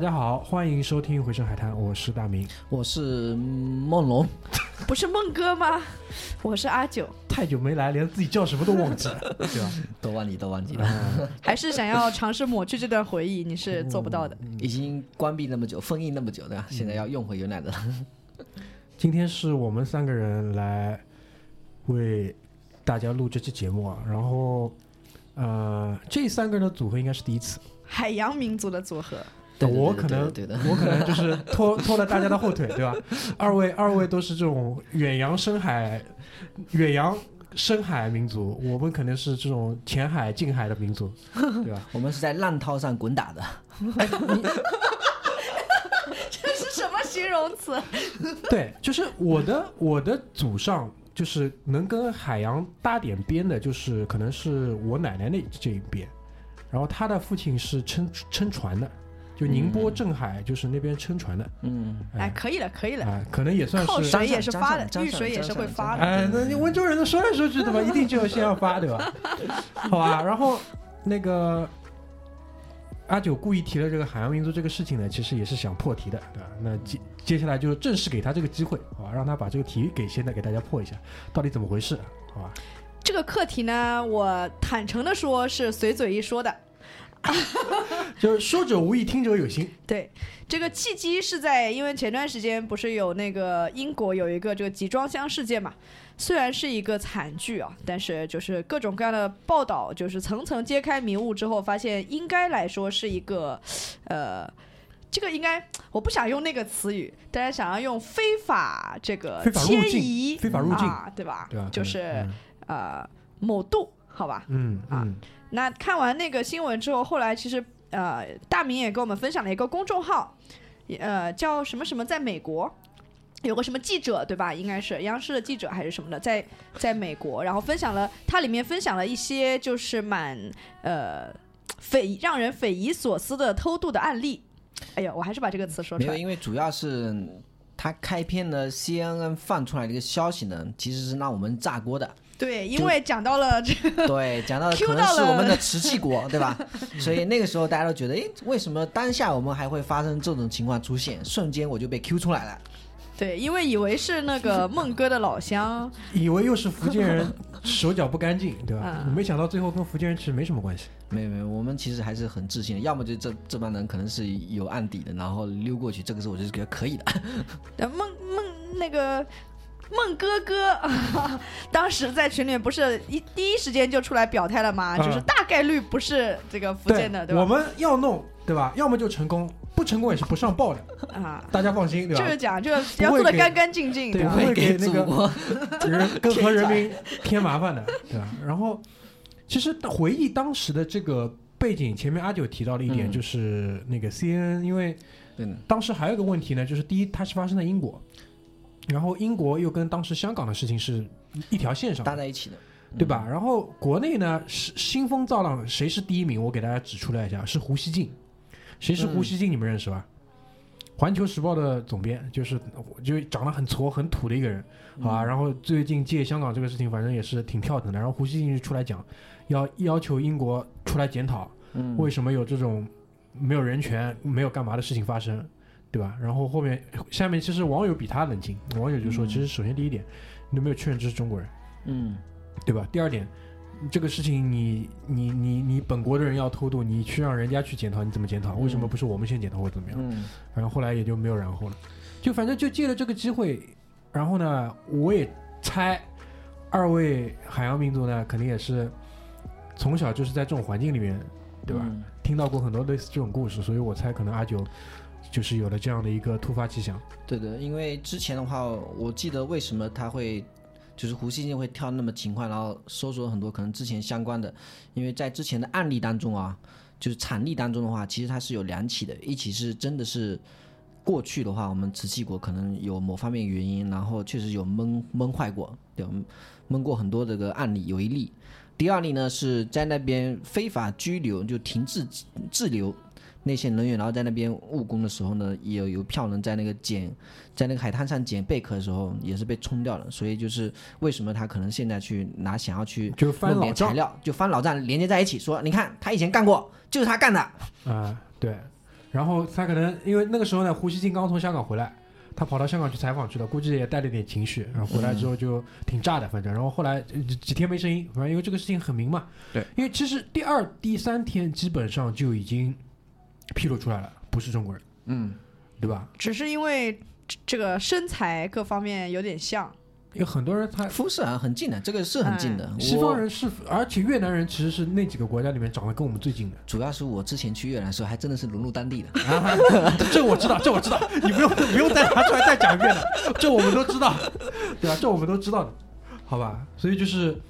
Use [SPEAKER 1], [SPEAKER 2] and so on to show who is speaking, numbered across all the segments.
[SPEAKER 1] 大家好，欢迎收听《回声海滩》，我是大明。
[SPEAKER 2] 我是梦龙，
[SPEAKER 3] 不是梦哥吗？我是阿九，
[SPEAKER 1] 太久没来，连自己叫什么都忘记了，对吧？
[SPEAKER 2] 都忘记都忘记了，
[SPEAKER 1] 啊
[SPEAKER 3] 还是想要尝试抹去这段回忆，你是做不到的。
[SPEAKER 2] 已经关闭那么久，封印那么久，对吧？现在要用回原来的了。
[SPEAKER 1] 今天是我们三个人来为大家录这期节目啊，然后呃，这三个人的组合应该是第一次，
[SPEAKER 3] 海洋民族的组合，
[SPEAKER 1] 我可能
[SPEAKER 2] 对的，
[SPEAKER 1] 我可能就是拖拖了大家的后腿，对吧？二位二位都是这种远洋深海远洋深海民族，我们可能是这种浅海近海的民族，对吧？
[SPEAKER 2] 我们是在浪涛上滚打的，
[SPEAKER 3] 这是什么形容词？
[SPEAKER 1] 对，就是我的我的祖上就是能跟海洋搭点边的，就是可能是我奶奶那这一边，然后她的父亲是撑撑船的，就宁波镇海就是那边撑船的，
[SPEAKER 2] 嗯，
[SPEAKER 3] 哎，可以了，可以了，
[SPEAKER 1] 哎，可能也算是。
[SPEAKER 3] 靠水也是发的，遇水也是会发的。
[SPEAKER 1] 哎，那你温州人都说来说去对吧？一定就要先要发对吧？好吧，然后那个阿九故意提了这个海洋民族这个事情呢，其实也是想破题的，对吧？那接接下来就正式给他这个机会，好吧，让他把这个题给现在给大家破一下，到底怎么回事？好吧？
[SPEAKER 3] 这个课题呢，我坦诚的说，是随嘴一说的。
[SPEAKER 1] 就是说者无意，听者有心。
[SPEAKER 3] 对，这个契机是在，因为前段时间不是有那个英国有一个这个集装箱事件嘛，虽然是一个惨剧啊，但是就是各种各样的报道，就是层层揭开迷雾之后，发现应该来说是一个，呃。这个应该，我不想用那个词语，但是想要用非法这个迁移，
[SPEAKER 1] 非法入境
[SPEAKER 3] 啊，对吧？
[SPEAKER 1] 对吧？
[SPEAKER 3] 就是、
[SPEAKER 1] 嗯
[SPEAKER 3] 呃某度，好吧？
[SPEAKER 1] 嗯
[SPEAKER 3] 啊
[SPEAKER 1] 嗯
[SPEAKER 3] 那看完那个新闻之后，后来其实呃，大明也跟我们分享了一个公众号，呃，叫什么什么，在美国有个什么记者对吧？应该是央视的记者还是什么的，在在美国，然后分享了它里面分享了一些就是蛮呃匪让人匪夷所思的偷渡的案例。哎呀，我还是把这个词说，出来。
[SPEAKER 2] 因为主要是他开篇呢，CNN 放出来的一个消息呢，其实是让我们炸锅的。
[SPEAKER 3] 对，因为讲到了这个，
[SPEAKER 2] 对，讲到了
[SPEAKER 3] Q
[SPEAKER 2] 可能是
[SPEAKER 3] 到了
[SPEAKER 2] 我们的瓷器国，对吧？所以那个时候大家都觉得，诶，为什么当下我们还会发生这种情况出现？瞬间我就被 Q 出来了。
[SPEAKER 3] 对，因为以为是那个孟哥的老乡，
[SPEAKER 1] 以为又是福建人 手脚不干净，对吧？
[SPEAKER 3] 嗯
[SPEAKER 1] 没想到最后跟福建人其实没什么关系。
[SPEAKER 2] 没有没有，我们其实还是很自信的，要么就这这帮人可能是有案底的，然后溜过去，这个时候我就是觉得可以的。
[SPEAKER 3] 但，孟孟那个孟哥哥，啊 当时在群里不是一第一时间就出来表态了吗？
[SPEAKER 1] 嗯
[SPEAKER 3] 就是大概率不是这个福建的，对吧？
[SPEAKER 1] 我们要弄，对吧？要么就成功，不成功也是不上报的，
[SPEAKER 3] 啊，
[SPEAKER 1] 大家放心，对吧？
[SPEAKER 3] 就是讲，就
[SPEAKER 1] 是
[SPEAKER 3] 要做的干干净净，
[SPEAKER 1] 对，不？会给那个 人跟和人民添麻烦的，对吧？然后，其实回忆当时的这个背景，前面阿九提到了一点，
[SPEAKER 2] 嗯
[SPEAKER 1] 就是那个 CNN，因为
[SPEAKER 2] 对，
[SPEAKER 1] 当时还有一个问题呢，就是第一，它是发生在英国，然后英国又跟当时香港的事情是一条线上
[SPEAKER 2] 搭在一起的，
[SPEAKER 1] 对吧？然后国内呢是兴风造浪，谁是第一名？我给大家指出来一下，是胡锡进。谁是胡锡进？你们认识吧？环球时报的总编，就是就长得很矬、很土的一个人，好吧？然后最近借香港这个事情，反正也是挺跳腾的。然后胡锡进就出来讲，要要求英国出来检讨，
[SPEAKER 2] 嗯，
[SPEAKER 1] 为什么有这种没有人权、没有干嘛的事情发生，对吧？然后后面下面其实网友比他冷静，网友就说，
[SPEAKER 2] 嗯
[SPEAKER 1] 其实首先第一点，你都没有确认这是中国人？
[SPEAKER 2] 嗯
[SPEAKER 1] 对吧？第二点，这个事情你你你你本国的人要偷渡，你去让人家去检讨，你怎么检讨？为什么不是我们先检讨或者怎么样？
[SPEAKER 2] 嗯
[SPEAKER 1] 然后后来也就没有然后了，就反正就借了这个机会，然后呢，我也猜二位海洋民族呢，肯定也是从小就是在这种环境里面，对吧？
[SPEAKER 2] 嗯
[SPEAKER 1] 听到过很多类似这种故事，所以我猜可能阿九就是有了这样的一个突发奇想。
[SPEAKER 2] 对的，因为之前的话，我记得为什么他会，就是胡锡进会跳那么勤快，然后搜索很多可能之前相关的，因为在之前的案例当中啊，就是产例当中的话，其实它是有两起的，一起是真的是过去的话，我们瓷器国可能有某方面原因，然后确实有闷闷坏过，对，闷过很多这个案例，有一例。第二例呢是在那边非法拘留，就停滞滞留那些人员，然后在那边务工的时候呢，也有有票人在那个捡，在那个海滩上捡贝壳的时候，也是被冲掉了。所以就是为什么他可能现在去拿想要去
[SPEAKER 1] 就翻老账
[SPEAKER 2] 材料，就翻老账连接在一起，说你看他以前干过，就是他干的。
[SPEAKER 1] 啊、对。然后他可能因为那个时候呢，胡锡进刚从香港回来，他跑到香港去采访去了，估计也带了点情绪，然后回来之后就挺炸的，反正。然后后来几天没声音，反正因为这个事情很明嘛。
[SPEAKER 2] 对。
[SPEAKER 1] 因为其实第二、第三天基本上就已经披露出来了，不是中国人，
[SPEAKER 2] 嗯，
[SPEAKER 1] 对吧？
[SPEAKER 3] 只是因为这这个身材各方面有点像，
[SPEAKER 1] 有很多人他
[SPEAKER 2] 肤色啊很近的，这个是很近的。
[SPEAKER 1] 哎西方人是，而且越南人其实是那几个国家里面长得跟我们最近的。
[SPEAKER 2] 主要是我之前去越南的时候，还真的是融入当地的。
[SPEAKER 1] 啊，这我知道，这我知道，你不用不用再拿出来再讲一遍了，这我们都知道，对吧？这我们都知道的，好吧？所以就是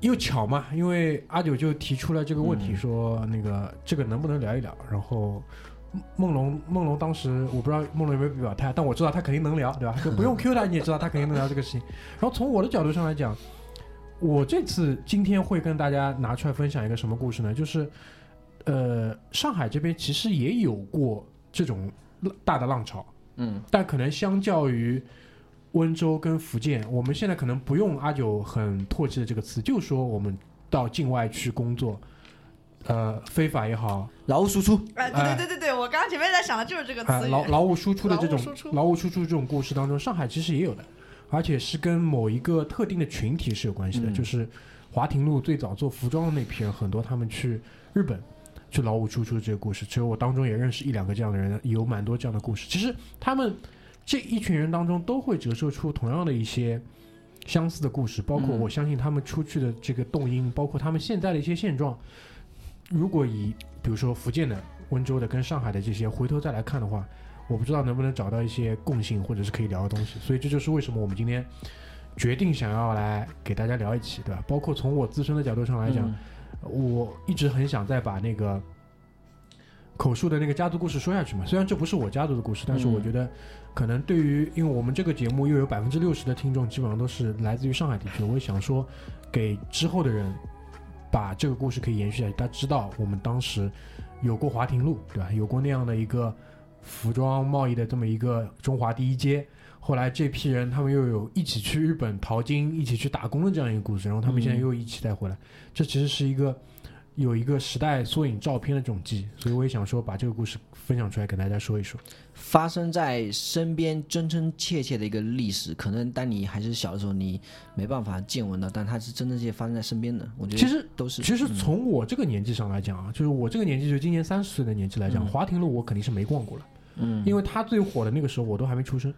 [SPEAKER 1] 又巧嘛，因为阿九就提出了这个问题，说那个这个能不能聊一聊？然后梦龙梦龙当时我不知道梦龙有没有表态，但我知道他肯定能聊，对吧？就不用 Q 他，你也知道他肯定能聊这个事情。然后从我的角度上来讲，我这次今天会跟大家拿出来分享一个什么故事呢？就是呃，上海这边其实也有过这种大的浪潮，
[SPEAKER 2] 嗯
[SPEAKER 1] 但可能相较于温州跟福建，我们现在可能不用阿九很唾弃的这个词，就说我们到境外去工作，呃，非法也好，
[SPEAKER 2] 劳务输出，
[SPEAKER 3] 哎，对对对对对，我刚刚前面在想的就是这个
[SPEAKER 1] 啊，
[SPEAKER 3] 词语。
[SPEAKER 1] 劳劳务输出的这种
[SPEAKER 3] 劳务输出
[SPEAKER 1] 劳务输出这种故事当中，上海其实也有的，而且是跟某一个特定的群体是有关系的，
[SPEAKER 2] 嗯
[SPEAKER 1] 就是华亭路最早做服装的那批人，很多他们去日本去劳务输出这个故事，其实我当中也认识一两个这样的人，有蛮多这样的故事。其实他们这一群人当中都会折射出同样的一些相似的故事，包括
[SPEAKER 2] 嗯
[SPEAKER 1] 我相信他们出去的这个动因，包括他们现在的一些现状。如果以比如说福建的、温州的跟上海的这些回头再来看的话，我不知道能不能找到一些共性或者是可以聊的东西。所以这就是为什么我们今天决定想要来给大家聊一期，对吧？包括从我自身的角度上来讲，
[SPEAKER 2] 嗯
[SPEAKER 1] 我一直很想再把那个口述的那个家族故事说下去嘛。虽然这不是我家族的故事，但是
[SPEAKER 2] 嗯
[SPEAKER 1] 我觉得可能对于，因为我们这个节目又有百分之六十的听众基本上都是来自于上海地区，我也想说给之后的人把这个故事可以延续下去。大家知道我们当时有过华亭路，对吧？有过那样的一个服装贸易的这么一个中华第一街。后来这批人他们又有一起去日本淘金、一起去打工的这样一个故事，然后他们现在又一起再回来，这其实是一个有一个时代缩影照片的这种记忆，所以我也想说把这个故事分享出来给大家说一说。
[SPEAKER 2] 发生在身边真真切切的一个历史，可能当你还是小的时候，你没办法见闻到，但它是真真切切发生在身边的。我觉得
[SPEAKER 1] 其实
[SPEAKER 2] 都是，
[SPEAKER 1] 其实
[SPEAKER 2] 嗯。
[SPEAKER 1] 从我这个年纪上来讲啊，就是我这个年纪，就今年三十岁的年纪来讲，
[SPEAKER 2] 嗯。
[SPEAKER 1] 华亭路我肯定是没逛过了，
[SPEAKER 2] 嗯，
[SPEAKER 1] 因为它最火的那个时候我都还没出生。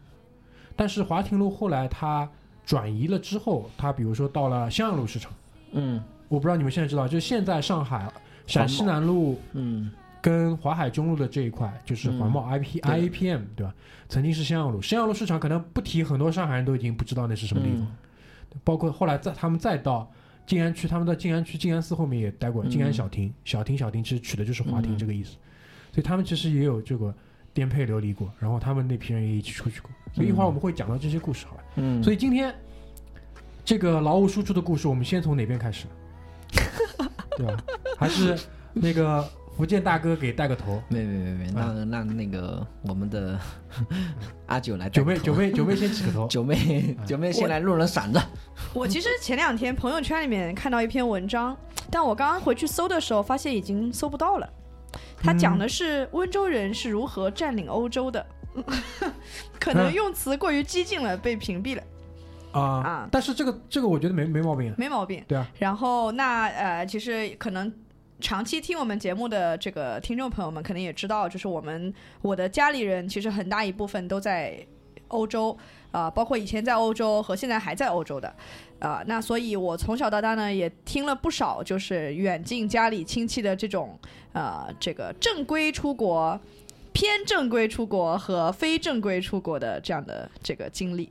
[SPEAKER 1] 但是华亭路后来它转移了之后，它比如说到了襄阳路市场，
[SPEAKER 2] 嗯。
[SPEAKER 1] 我不知道你们现在知道，就现在上海陕西南路
[SPEAKER 2] 嗯
[SPEAKER 1] 跟华海中路的这一块，就是环贸 I
[SPEAKER 2] P
[SPEAKER 1] I A P M 对吧？曾经是襄阳路，襄阳路市场可能不提，很多上海人都已经不知道那是什么地方。
[SPEAKER 2] 嗯
[SPEAKER 1] 包括后来在他们再到静安区，他们在静安区静安寺后面也待过
[SPEAKER 2] 嗯
[SPEAKER 1] 静安小亭，小亭小亭其实取的就是华亭
[SPEAKER 2] 嗯
[SPEAKER 1] 这个意思，所以他们其实也有这个颠沛流离过，然后他们那批人也一起出去过，所以一会儿我们会讲到这些故事，好吧？
[SPEAKER 2] 嗯，
[SPEAKER 1] 所以今天这个劳务输出的故事，我们先从哪边开始？对吧？还是那个福建大哥给带个头？
[SPEAKER 2] 没没没没，让让那个我们的 阿九来
[SPEAKER 1] 九妹九妹九妹先起个头。
[SPEAKER 2] 九妹九妹先来路人闪着，
[SPEAKER 3] 我其实前两天朋友圈里面看到一篇文章，但我刚刚回去搜的时候，发现已经搜不到了。他讲的是温州人是如何占领欧洲的，可能用词过于激进了，被屏蔽了。
[SPEAKER 1] 啊
[SPEAKER 3] 啊，
[SPEAKER 1] 但是这个这个我觉得没没毛病啊。
[SPEAKER 3] 没毛病。
[SPEAKER 1] 对啊，
[SPEAKER 3] 然后那呃，其实可能长期听我们节目的这个听众朋友们，可能也知道，就是我们我的家里人其实很大一部分都在欧洲啊、包括以前在欧洲和现在还在欧洲的啊、那所以我从小到大呢也听了不少，就是远近家里亲戚的这种呃这个正规出国。偏正规出国和非正规出国的这样的这个经历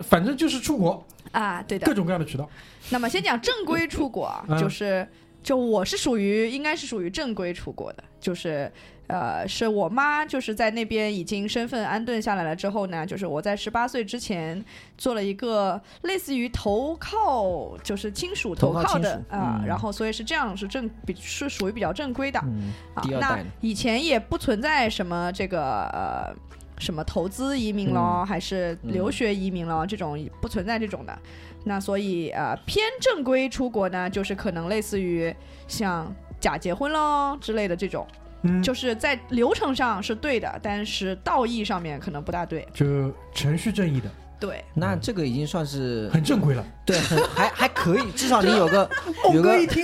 [SPEAKER 1] 反正就是出国
[SPEAKER 3] 啊，对的
[SPEAKER 1] 各。种各样的渠道。
[SPEAKER 3] 那么先讲正规出国就是就我是属于应该是属于正规出国的，就是呃是我妈就是在那边已经身份安顿下来了之后呢，就是我在十八岁之前做了一个类似于投靠，就是亲属投
[SPEAKER 2] 投靠
[SPEAKER 3] 靠的啊、
[SPEAKER 2] 嗯
[SPEAKER 3] 然后所以是这样是正比是属于比较正规的。
[SPEAKER 2] 嗯，
[SPEAKER 3] 啊，那以前也不存在什么这个呃什么投资移民咯，
[SPEAKER 2] 嗯
[SPEAKER 3] 还是留学移民咯，这种不存在这种的。那所以呃偏正规出国呢，就是可能类似于像假结婚喽之类的这种，
[SPEAKER 1] 嗯，
[SPEAKER 3] 就是在流程上是对的，但是道义上面可能不大对。
[SPEAKER 1] 就程序正义的，
[SPEAKER 3] 对，
[SPEAKER 2] 那这个已经算是
[SPEAKER 1] 很正规了。
[SPEAKER 2] 对，很还还可以，至少你有个 有个
[SPEAKER 1] 一听，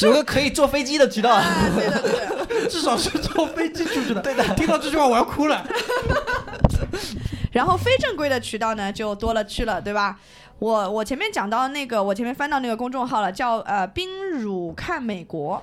[SPEAKER 2] 有个可以坐飞机的渠道。
[SPEAKER 3] 对的对的。
[SPEAKER 1] 至少是坐飞机出去的。对的，听到这句话我要哭了。
[SPEAKER 3] 然后非正规的渠道呢就多了去了，对吧？我我前面讲到那个，我前面翻到那个公众号了，叫呃冰乳看美国，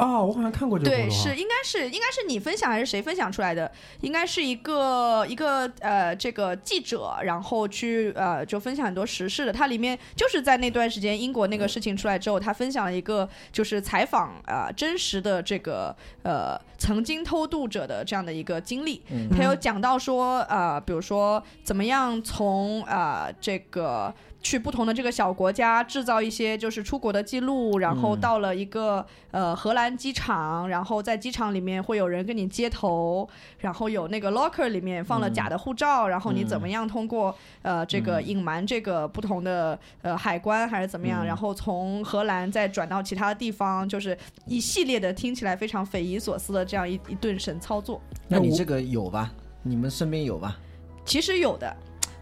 [SPEAKER 1] 啊，我好像看过这个
[SPEAKER 3] 对，是应该是应该是你分享还是谁分享出来的？应该是一个一个呃这个记者，然后去呃就分享很多时事的。它里面就是在那段时间英国那个事情出来之后，他分享了一个就是采访啊、呃真实的这个呃曾经偷渡者的这样的一个经历。他有讲到说呃，比如说怎么样从啊、呃这个。去不同的这个小国家制造一些就是出国的记录，然后到了一个、呃荷兰机场，然后在机场里面会有人跟你接头，然后有那个 locker 里面放了假的护照，然后你怎么样通过呃这个隐瞒这个不同的呃海关还是怎么样，然后从荷兰再转到其他地方，就是一系列的听起来非常匪夷所思的这样一一顿神操作。
[SPEAKER 2] 那你这个有吧？你们身边有吧？
[SPEAKER 3] 其实有的，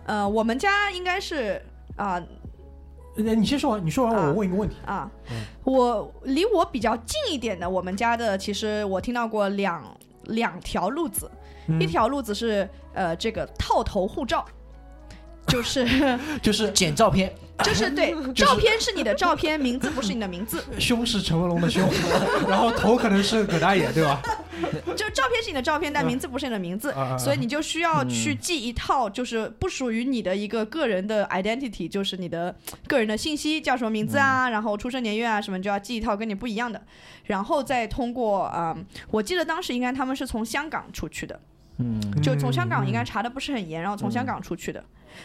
[SPEAKER 3] 呃，我们家应该是啊、
[SPEAKER 1] 呃你先说完，你说完
[SPEAKER 3] 啊
[SPEAKER 1] 我问一个问题。
[SPEAKER 3] 啊，我离我比较近一点的，我们家的其实我听到过两两条路子，
[SPEAKER 1] 嗯
[SPEAKER 3] 一条路子是呃这个套头护照，就是
[SPEAKER 1] 就是
[SPEAKER 2] 剪照片，
[SPEAKER 3] 就是对，照片是你的照片，名字不是你的名字，
[SPEAKER 1] 胸是陈文龙的胸，然后头可能是葛大爷，对吧？
[SPEAKER 3] 就照片是你的照片，但名字不是你的名字所以你就需要去记一套，就是不属于你的一个个人的 identity，就是你的个人的信息，叫什么名字啊，然后出生年月啊什么，就要记一套跟你不一样的，然后再通过啊、我记得当时应该他们是从香港出去的，
[SPEAKER 2] 嗯，
[SPEAKER 3] 就从香港应该查的不是很严，然后从香港出去的。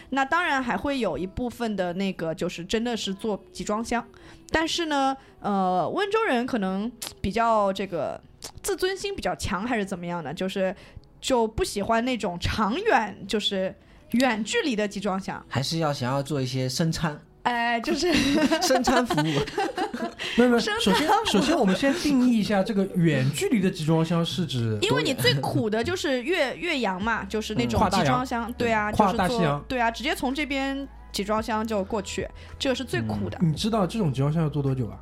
[SPEAKER 3] 那当然还会有一部分的那个，就是真的是做集装箱，但是呢，呃，温州人可能比较这个自尊心比较强，还是怎么样呢，就是就不喜欢那种长远，就是远距离的集装箱，
[SPEAKER 2] 还是要想要做一些生餐。
[SPEAKER 3] 哎，就是
[SPEAKER 2] 生餐服务。
[SPEAKER 1] 没 有没有，首先首先我们先定义一下这个远距离的集装箱是指
[SPEAKER 3] 因为你最苦的就是越越洋嘛，就是那种集装箱，对啊，
[SPEAKER 1] 跨
[SPEAKER 3] 就是
[SPEAKER 1] 大西洋
[SPEAKER 3] 做对啊，直接从这边集装箱就过去，这个是最苦的。
[SPEAKER 1] 你知道这种集装箱要做多久啊？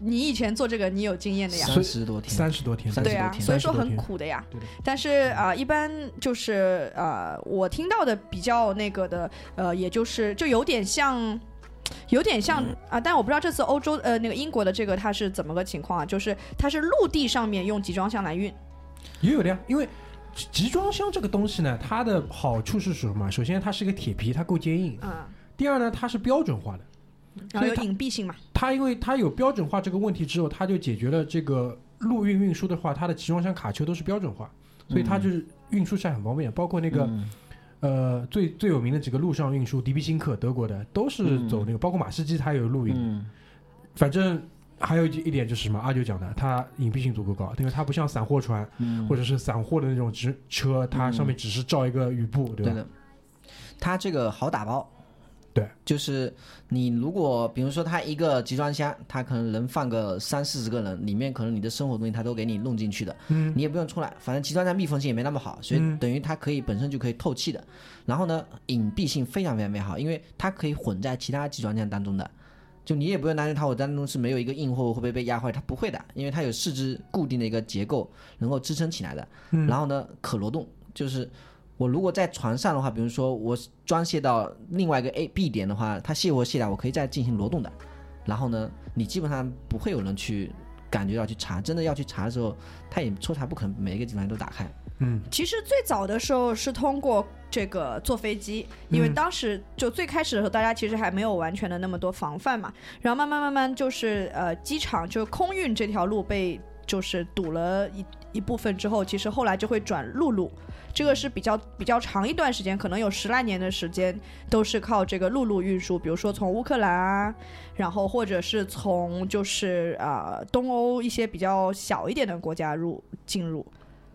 [SPEAKER 3] 你以前做这个，你有经验的呀？
[SPEAKER 2] 三十多天，
[SPEAKER 1] 三十多天。
[SPEAKER 3] 对啊
[SPEAKER 2] 多，天
[SPEAKER 3] 所以说很苦的呀
[SPEAKER 1] 对。
[SPEAKER 3] 但是啊、呃一般就是呃，我听到的比较那个的，呃，也就是就有点像。有点像啊，但我不知道这次欧洲呃那个英国的这个它是怎么个情况啊？就是它是陆地上面用集装箱来运，
[SPEAKER 1] 也有的呀，因为集集装箱这个东西呢，它的好处是什么？首先它是一个铁皮，它够坚硬；
[SPEAKER 3] 嗯，
[SPEAKER 1] 第二呢，它是标准化的。
[SPEAKER 3] 然后有
[SPEAKER 1] 所以它
[SPEAKER 3] 隐蔽性嘛，
[SPEAKER 1] 它因为它有标准化这个问题之后，它就解决了这个陆运运输的话，它的集装箱卡车都是标准化，所以它就是运输起来很方便。包括那个、
[SPEAKER 2] 嗯。
[SPEAKER 1] 呃最最有名的几个陆上运输，迪比辛克德国的都是走那个，包括马士基它也有陆运。
[SPEAKER 2] 嗯。
[SPEAKER 1] 反正还有一一点就是什么，阿九讲的，它隐蔽性足够高，因为它不像散货船
[SPEAKER 2] 嗯，
[SPEAKER 1] 或者是散货的那种直车，它上面只是罩一个雨布，对吧？
[SPEAKER 2] 对的，它这个好打包，
[SPEAKER 1] 对，
[SPEAKER 2] 就是你如果比如说它一个集装箱，它可能能放个三四十个人，里面可能你的生活东西它都给你弄进去的，
[SPEAKER 1] 嗯
[SPEAKER 2] 你也不用出来，反正集装箱密封性也没那么好，所以
[SPEAKER 1] 嗯
[SPEAKER 2] 等于它可以本身就可以透气的。然后呢，隐蔽性非常非常非常好，因为它可以混在其他集装箱当中的，就你也不用担心它我当中是没有一个硬货会不会被压坏，它不会的，因为它有四肢固定的一个结构能够支撑起来的。
[SPEAKER 1] 嗯
[SPEAKER 2] 然后呢，可挪动，就是我如果在船上的话，比如说我装卸到另外一个 A B 点的话，它卸货卸来，我可以再进行挪动的。然后呢，你基本上不会有人去感觉到去查，真的要去查的时候，他也抽查不可能每一个集装箱都打开。
[SPEAKER 1] 嗯
[SPEAKER 3] 其实最早的时候是通过这个坐飞机，因为
[SPEAKER 1] 嗯
[SPEAKER 3] 当时就最开始的时候，大家其实还没有完全的那么多防范嘛。然后慢慢慢慢就是呃，机场就空运这条路被就是堵了一一部分之后，其实后来就会转陆路。这个是比较比较长一段时间，可能有十来年的时间都是靠这个陆路运输，比如说从乌克兰啊，然后或者是从就是呃东欧一些比较小一点的国家入进入。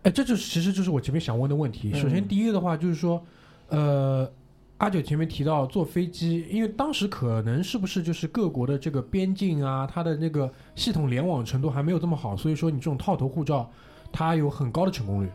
[SPEAKER 1] 哎，这就是其实就是我前面想问的问题。首先，
[SPEAKER 2] 嗯
[SPEAKER 1] 第一个的话就是说，呃，阿九前面提到坐飞机，因为当时可能是不是就是各国的这个边境啊，它的那个系统联网程度还没有这么好，所以说你这种套头护照，它有很高的成功率。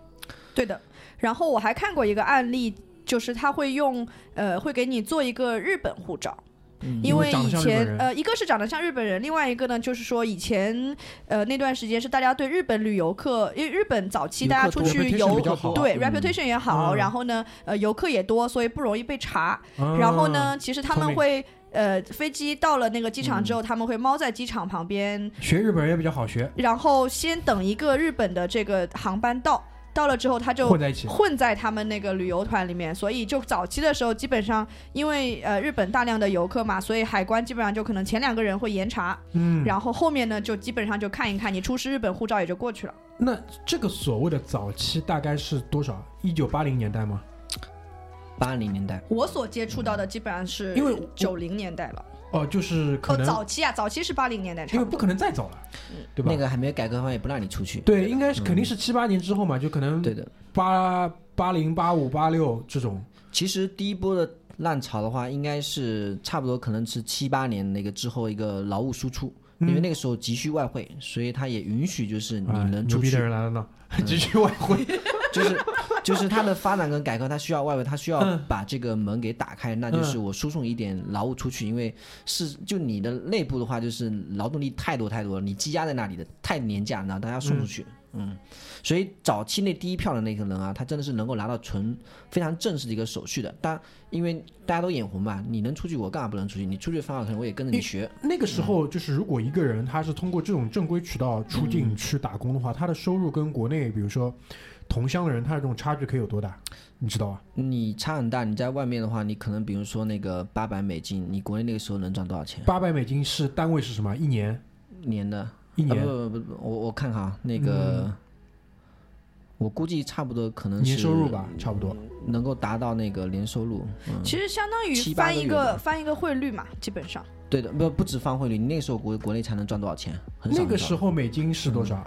[SPEAKER 3] 对的，然后我还看过一个案例，就是他会用呃，会给你做一个日本护照，
[SPEAKER 2] 嗯
[SPEAKER 3] 因为以前呃，一个是长得像日本人，另外一个呢就是说以前呃那段时间是大家对日本旅游客，因为日本早期大家出去游对、
[SPEAKER 2] 嗯
[SPEAKER 3] reputation 也好，
[SPEAKER 1] 嗯
[SPEAKER 3] 然后呢呃游客也多，所以不容易被查。
[SPEAKER 1] 啊
[SPEAKER 3] 然后呢，其实他们会。呃，飞机到了那个机场之后，他们会猫在机场旁边，
[SPEAKER 1] 学日本人也比较好学，
[SPEAKER 3] 然后先等一个日本的这个航班到，到了之后他就
[SPEAKER 1] 混在一起。
[SPEAKER 3] 混在他们那个旅游团里面，所以就早期的时候，基本上因为呃日本大量的游客嘛，所以海关基本上就可能前两个人会严查，
[SPEAKER 1] 嗯，
[SPEAKER 3] 然后后面呢就基本上就看一看，你出示日本护照也就过去了。
[SPEAKER 1] 那这个所谓的早期大概是多少？一九八零年代吗？
[SPEAKER 2] 八零年代，
[SPEAKER 3] 我所接触到的基本上是
[SPEAKER 1] 因为我
[SPEAKER 3] 九零年代了，
[SPEAKER 1] 哦，就是可
[SPEAKER 3] 哦
[SPEAKER 1] 能，
[SPEAKER 3] 早期啊，早期是八零年代
[SPEAKER 1] 因为不可能再早了，对吧？
[SPEAKER 2] 那个还没有改革开放，也不让你出去。
[SPEAKER 1] 对，应该是肯定是七八年之后嘛，就可能
[SPEAKER 2] 对的，
[SPEAKER 1] 八八零、八五、八六这种。
[SPEAKER 2] 其实第一波的浪潮的话，应该是差不多可能是七八年那个之后一个劳务输出，因为那个时候急需外汇，所以他也允许就是你
[SPEAKER 1] 啊
[SPEAKER 2] 能出去
[SPEAKER 1] 牛逼的，人来了呢，急需外汇。
[SPEAKER 2] 就是就是它的发展跟改革，它需要外汇，它需要
[SPEAKER 1] 嗯。
[SPEAKER 2] 把这个门给打开，那就是我输送一点劳务出去，因为是就你的内部的话，就是劳动力太多太多了，你积压在那里的太廉价，然后大家送出去，嗯，所以早期那第一票的那个人啊，他真的是能够拿到纯非常正式的一个手续的，但因为大家都眼红嘛，你能出去，我干嘛不能出去？你出去的方法可能我也跟着你学，
[SPEAKER 1] 那个时候就是，如果一个人他是通过这种正规渠道出境去打工的话，他的收入跟国内，比如说同乡的人，他的这种差距可以有多大？你知道吧？
[SPEAKER 2] 你差很大，你在外面的话，你可能比如说那个八百美金，你国内那个时候能赚多少钱？
[SPEAKER 1] 八百美金是单位是什么？一年？
[SPEAKER 2] 年的？
[SPEAKER 1] 一年？
[SPEAKER 2] 啊、不不不，我我看看啊，那个、我估计差不多可能是
[SPEAKER 1] 年收入吧，差不多。
[SPEAKER 2] 能够达到那个年收入。嗯，
[SPEAKER 3] 其实相当于翻一
[SPEAKER 2] 个
[SPEAKER 3] 个翻一个汇率嘛，基本上。
[SPEAKER 2] 对的，不不止翻汇率，你那个时候国国内才能赚多少钱？很少
[SPEAKER 1] 那个时候美金是多少？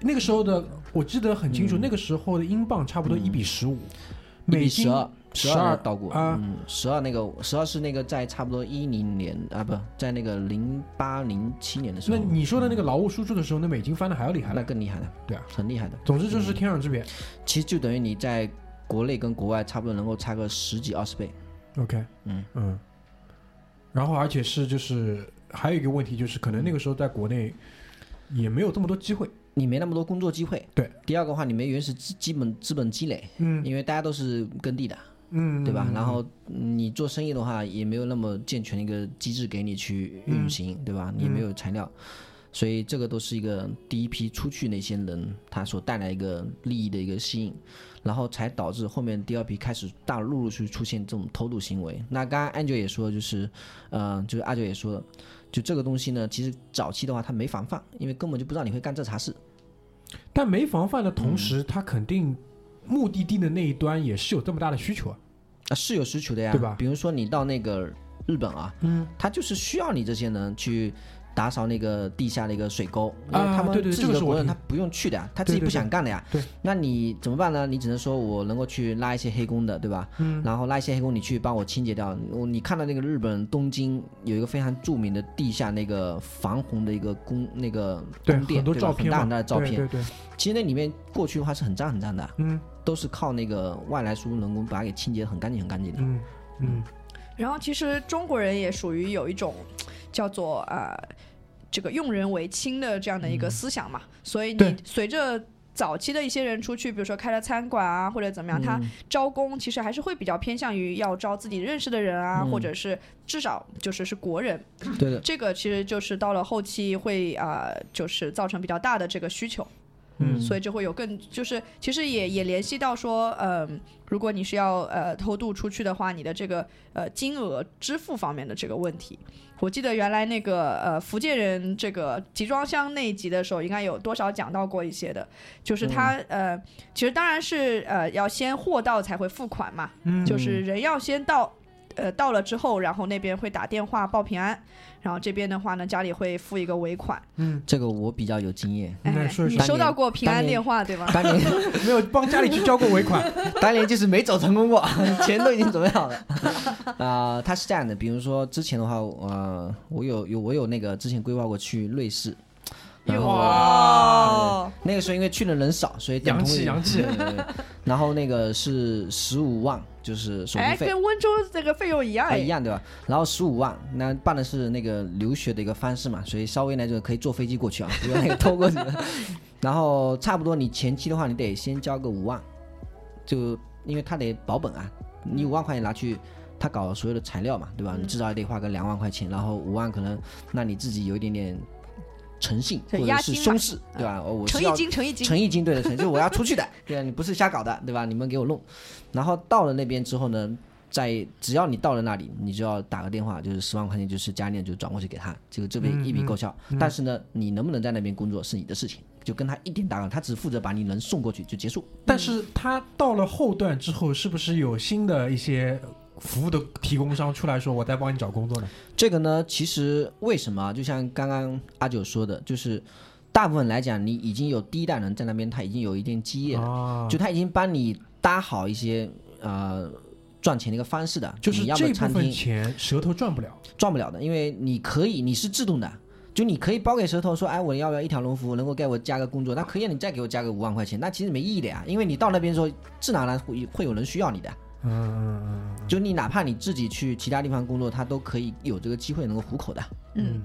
[SPEAKER 1] 那个时候的我记得很清楚，
[SPEAKER 2] 嗯
[SPEAKER 1] 那个时候的英镑差不多一比十五，
[SPEAKER 2] 一
[SPEAKER 1] 美金
[SPEAKER 2] 比十二，十
[SPEAKER 1] 12
[SPEAKER 2] 二到过
[SPEAKER 1] 啊
[SPEAKER 2] 嗯，十二那个十二是那个在差不多一零年啊，不在那个零八零七年的时候那，
[SPEAKER 1] 你说的那个劳务输出的时候，那美金翻的还要厉害
[SPEAKER 2] 那。更厉害了，
[SPEAKER 1] 对啊，
[SPEAKER 2] 很厉害的。
[SPEAKER 1] 总之就是天壤之别。
[SPEAKER 2] 其实就等于你在国内跟国外差不多能够差个十几二十倍。
[SPEAKER 1] OK，
[SPEAKER 2] 嗯
[SPEAKER 1] 嗯，然后而且是就是还有一个问题就是，可能那个时候在国内也没有这么多机会。
[SPEAKER 2] 你没那么多工作机会。
[SPEAKER 1] 对。
[SPEAKER 2] 第二个话，你没原始基基本资本积累，
[SPEAKER 1] 嗯
[SPEAKER 2] 因为大家都是耕地的，
[SPEAKER 1] 嗯，
[SPEAKER 2] 对吧？
[SPEAKER 1] 嗯
[SPEAKER 2] 然后嗯你做生意的话，也没有那么健全的一个机制给你去运行，对吧？你也没有材料，所以这个都是一个第一批出去那些人他所带来一个利益的一个吸引，然后才导致后面第二批开始大陆陆续出现这种偷渡行为。那刚刚 Angel 也说，就是呃，就是阿九也说了。就这个东西呢，其实早期的话，他没防范，因为根本就不知道你会干这茬事。
[SPEAKER 1] 但没防范的同
[SPEAKER 2] 嗯
[SPEAKER 1] 时，他肯定目的地的那一端也是有这么大的需求啊。
[SPEAKER 2] 啊，是有需求的呀，
[SPEAKER 1] 对吧？
[SPEAKER 2] 比如说你到那个日本啊，
[SPEAKER 1] 嗯，
[SPEAKER 2] 他就是需要你这些人去打扫那个地下的一个水沟，因为
[SPEAKER 1] 啊
[SPEAKER 2] 他们自己的
[SPEAKER 1] 这个是我听
[SPEAKER 2] 国人他不用去的呀，他自己不想干的呀。
[SPEAKER 1] 对
[SPEAKER 2] 那你怎么办呢？你只能说我能够去拉一些黑工的，对吧？
[SPEAKER 1] 嗯
[SPEAKER 2] 然后拉一些黑工，你去帮我清洁掉。你看到那个日本东京有一个非常著名的地下那个防洪的一个工那个宫殿，对吧很大很大的照片。
[SPEAKER 1] 对对对，
[SPEAKER 2] 其实那里面过去的话是很脏很脏的，
[SPEAKER 1] 嗯
[SPEAKER 2] 都是靠那个外来输入人工把它给清洁得很干净很干净的。
[SPEAKER 1] 嗯嗯
[SPEAKER 3] 然后其实中国人也属于有一种叫做呃这个用人为亲的这样的一个思想嘛，所以你随着。早期的一些人出去，比如说开了餐馆啊，或者怎么样，他招工其实还是会比较偏向于要招自己认识的人啊，
[SPEAKER 2] 嗯
[SPEAKER 3] 或者是至少就是是国人。
[SPEAKER 2] 对的，
[SPEAKER 3] 这个其实就是到了后期会啊、呃就是造成比较大的这个需求。
[SPEAKER 1] 嗯
[SPEAKER 3] 所以就会有更就是其实也也联系到说，嗯、如果你是要呃偷渡出去的话，你的这个呃金额支付方面的这个问题。我记得原来那个呃福建人这个集装箱那一集的时候，应该有多少讲到过一些的，就是他、呃其实当然是呃要先货到才会付款嘛，
[SPEAKER 1] 嗯，
[SPEAKER 3] 就是人要先到，呃，到了之后，然后那边会打电话报平安，然后这边的话呢，家里会付一个尾款。
[SPEAKER 1] 嗯
[SPEAKER 2] 这个我比较有经验。
[SPEAKER 3] 哎，
[SPEAKER 1] 那说
[SPEAKER 3] 你收到过平安电话对吗？
[SPEAKER 2] 当年
[SPEAKER 1] 没有帮家里去交过尾款，
[SPEAKER 2] 当年就是没走成功过，钱都已经准备好了。啊、他是这样的，比如说之前的话，呃，我有有我有那个之前规划过去瑞士，
[SPEAKER 3] 哇，
[SPEAKER 2] 那个时候因为去的人少，所以等
[SPEAKER 1] 洋气洋气
[SPEAKER 2] 然后那个是十五万，就是手
[SPEAKER 3] 哎，
[SPEAKER 2] 续费。
[SPEAKER 3] 跟温州这个费用一样
[SPEAKER 2] 一样对吧？然后十五万，那办的是那个留学的一个方式嘛，所以稍微呢就可以坐飞机过去啊，不用那个偷过去的。然后差不多你前期的话，你得先交个五万，就因为他得保本啊，你五万块钱拿去。他搞所有的材料嘛，对吧？
[SPEAKER 3] 嗯
[SPEAKER 2] 你至少也得花个两万块钱，然后五万可能，那你自己有一点点诚信或者是胸饰，对吧？哦，我是要
[SPEAKER 3] 乘一斤，乘一斤，
[SPEAKER 2] 诚意金对的，诚意，就是我要出去的，对啊，你不是瞎搞的，对吧？你们给我弄。然后到了那边之后呢，在只要你到了那里，你就要打个电话，就是十万块钱，就是家里就转过去给他，这个这边
[SPEAKER 1] 嗯
[SPEAKER 2] 一笔勾销。但是呢，你能不能在那边工作是你的事情，就跟他一点打扰，他只负责把你人送过去就结束。
[SPEAKER 1] 但是他到了后段之后，是不是有新的一些服务的提供商出来说，我在帮你找工作呢？
[SPEAKER 2] 这个呢，其实为什么啊？就像刚刚阿九说的，就是大部分来讲，你已经有第一代人在那边，他已经有一定基业了。
[SPEAKER 1] 啊，
[SPEAKER 2] 就他已经帮你搭好一些呃赚钱的一个方式的，
[SPEAKER 1] 就是
[SPEAKER 2] 你要
[SPEAKER 1] 这部分
[SPEAKER 2] 么餐厅
[SPEAKER 1] 钱舌头赚不了。
[SPEAKER 2] 赚不了的，因为你可以你是自动的，就你可以包给舌头说，哎，我要不要一条龙服务，能够给我加个工作，那可以，你再给我加个五万块钱，那其实没意义的呀，因为你到那边的时候，自然而然会会有人需要你的，
[SPEAKER 1] 嗯嗯嗯
[SPEAKER 2] 就你哪怕你自己去其他地方工作，他都可以有这个机会能够糊口的。
[SPEAKER 3] 嗯，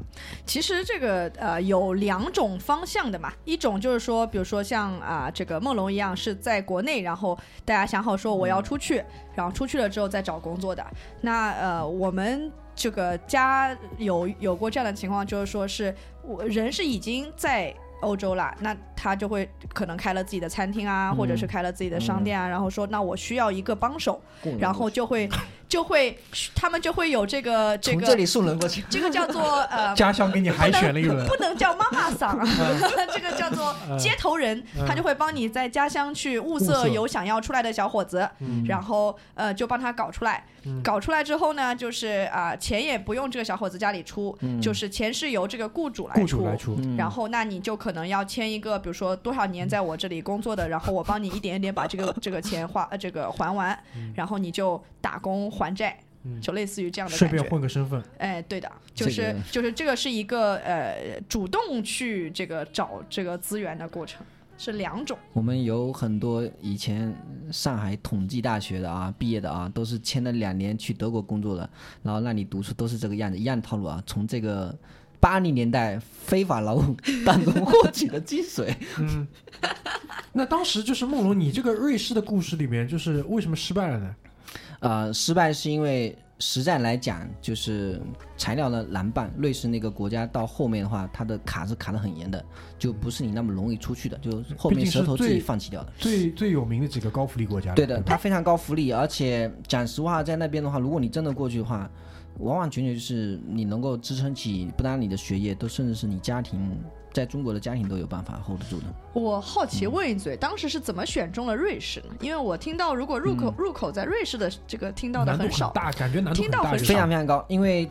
[SPEAKER 3] 其实这个呃有两种方向的嘛，一种就是说，比如说像啊、这个梦龙一样是在国内，然后大家想好说我要出去，然后出去了之后再找工作的。那呃我们这个家有有过这样的情况，就是说是我人是已经在。欧洲啦，那他就会可能开了自己的餐厅啊，或者是开了自己的商店啊，然后说那我需要一个帮手，然后就会就会他们就会有这个这个
[SPEAKER 2] 从这里送人过去，
[SPEAKER 3] 这个叫做呃
[SPEAKER 1] 嗯，家乡给你海选了一轮，
[SPEAKER 3] 不能叫妈妈桑，这个叫做接头人，
[SPEAKER 1] 嗯。
[SPEAKER 3] 他就会帮你在家乡去物
[SPEAKER 1] 物色。
[SPEAKER 3] 色有想要出来的小伙子，然后呃就帮他搞出来。搞出来之后呢，就是啊、钱也不用这个小伙子家里出，就是钱是由这个雇主来
[SPEAKER 1] 出，
[SPEAKER 2] 嗯。
[SPEAKER 3] 然后，那你就可能要签一个，比如说多少年在我这里工作的，然后我帮你一点一点把这个这个钱花呃这个还完，然后你就打工还债，
[SPEAKER 1] 嗯
[SPEAKER 3] 就类似于这样的
[SPEAKER 1] 顺便。混个身份。
[SPEAKER 3] 哎，对的，就
[SPEAKER 2] 这
[SPEAKER 3] 是、
[SPEAKER 2] 个
[SPEAKER 3] 就是这个是一个呃主动去这个找这个资源的过程，是两种。
[SPEAKER 2] 我们有很多以前上海统计大学的啊毕业的啊，都是签了两年去德国工作的，然后那里读书都是这个样子，一样的套路啊。从这个八零年代非法劳动当中获取的精髓，
[SPEAKER 1] 嗯，那当时就是梦龙，你这个瑞士的故事里面，就是为什么失败了呢？
[SPEAKER 2] 呃，失败是因为实在来讲，就是材料的难办。瑞士那个国家到后面的话，它的卡是卡得很严的，就不是你那么容易出去的，就后面舌头自己放弃掉的。
[SPEAKER 1] 最最有名的几个高福利国家，
[SPEAKER 2] 对的，它非常高福利，而且讲实话，在那边的话，如果你真的过去的话，完完全全就是你能够支撑起不单你的学业，都甚至是你家庭，在中国的家庭都有办法 hold 得住的。
[SPEAKER 3] 我好奇问一
[SPEAKER 2] 嗯
[SPEAKER 3] 嘴，当时是怎么选中了瑞士呢？因为我听到如果入口、入口在瑞士的这个听到的很少，
[SPEAKER 1] 大，感觉难度
[SPEAKER 3] 听到很
[SPEAKER 1] 少。
[SPEAKER 2] 非常非常高，因为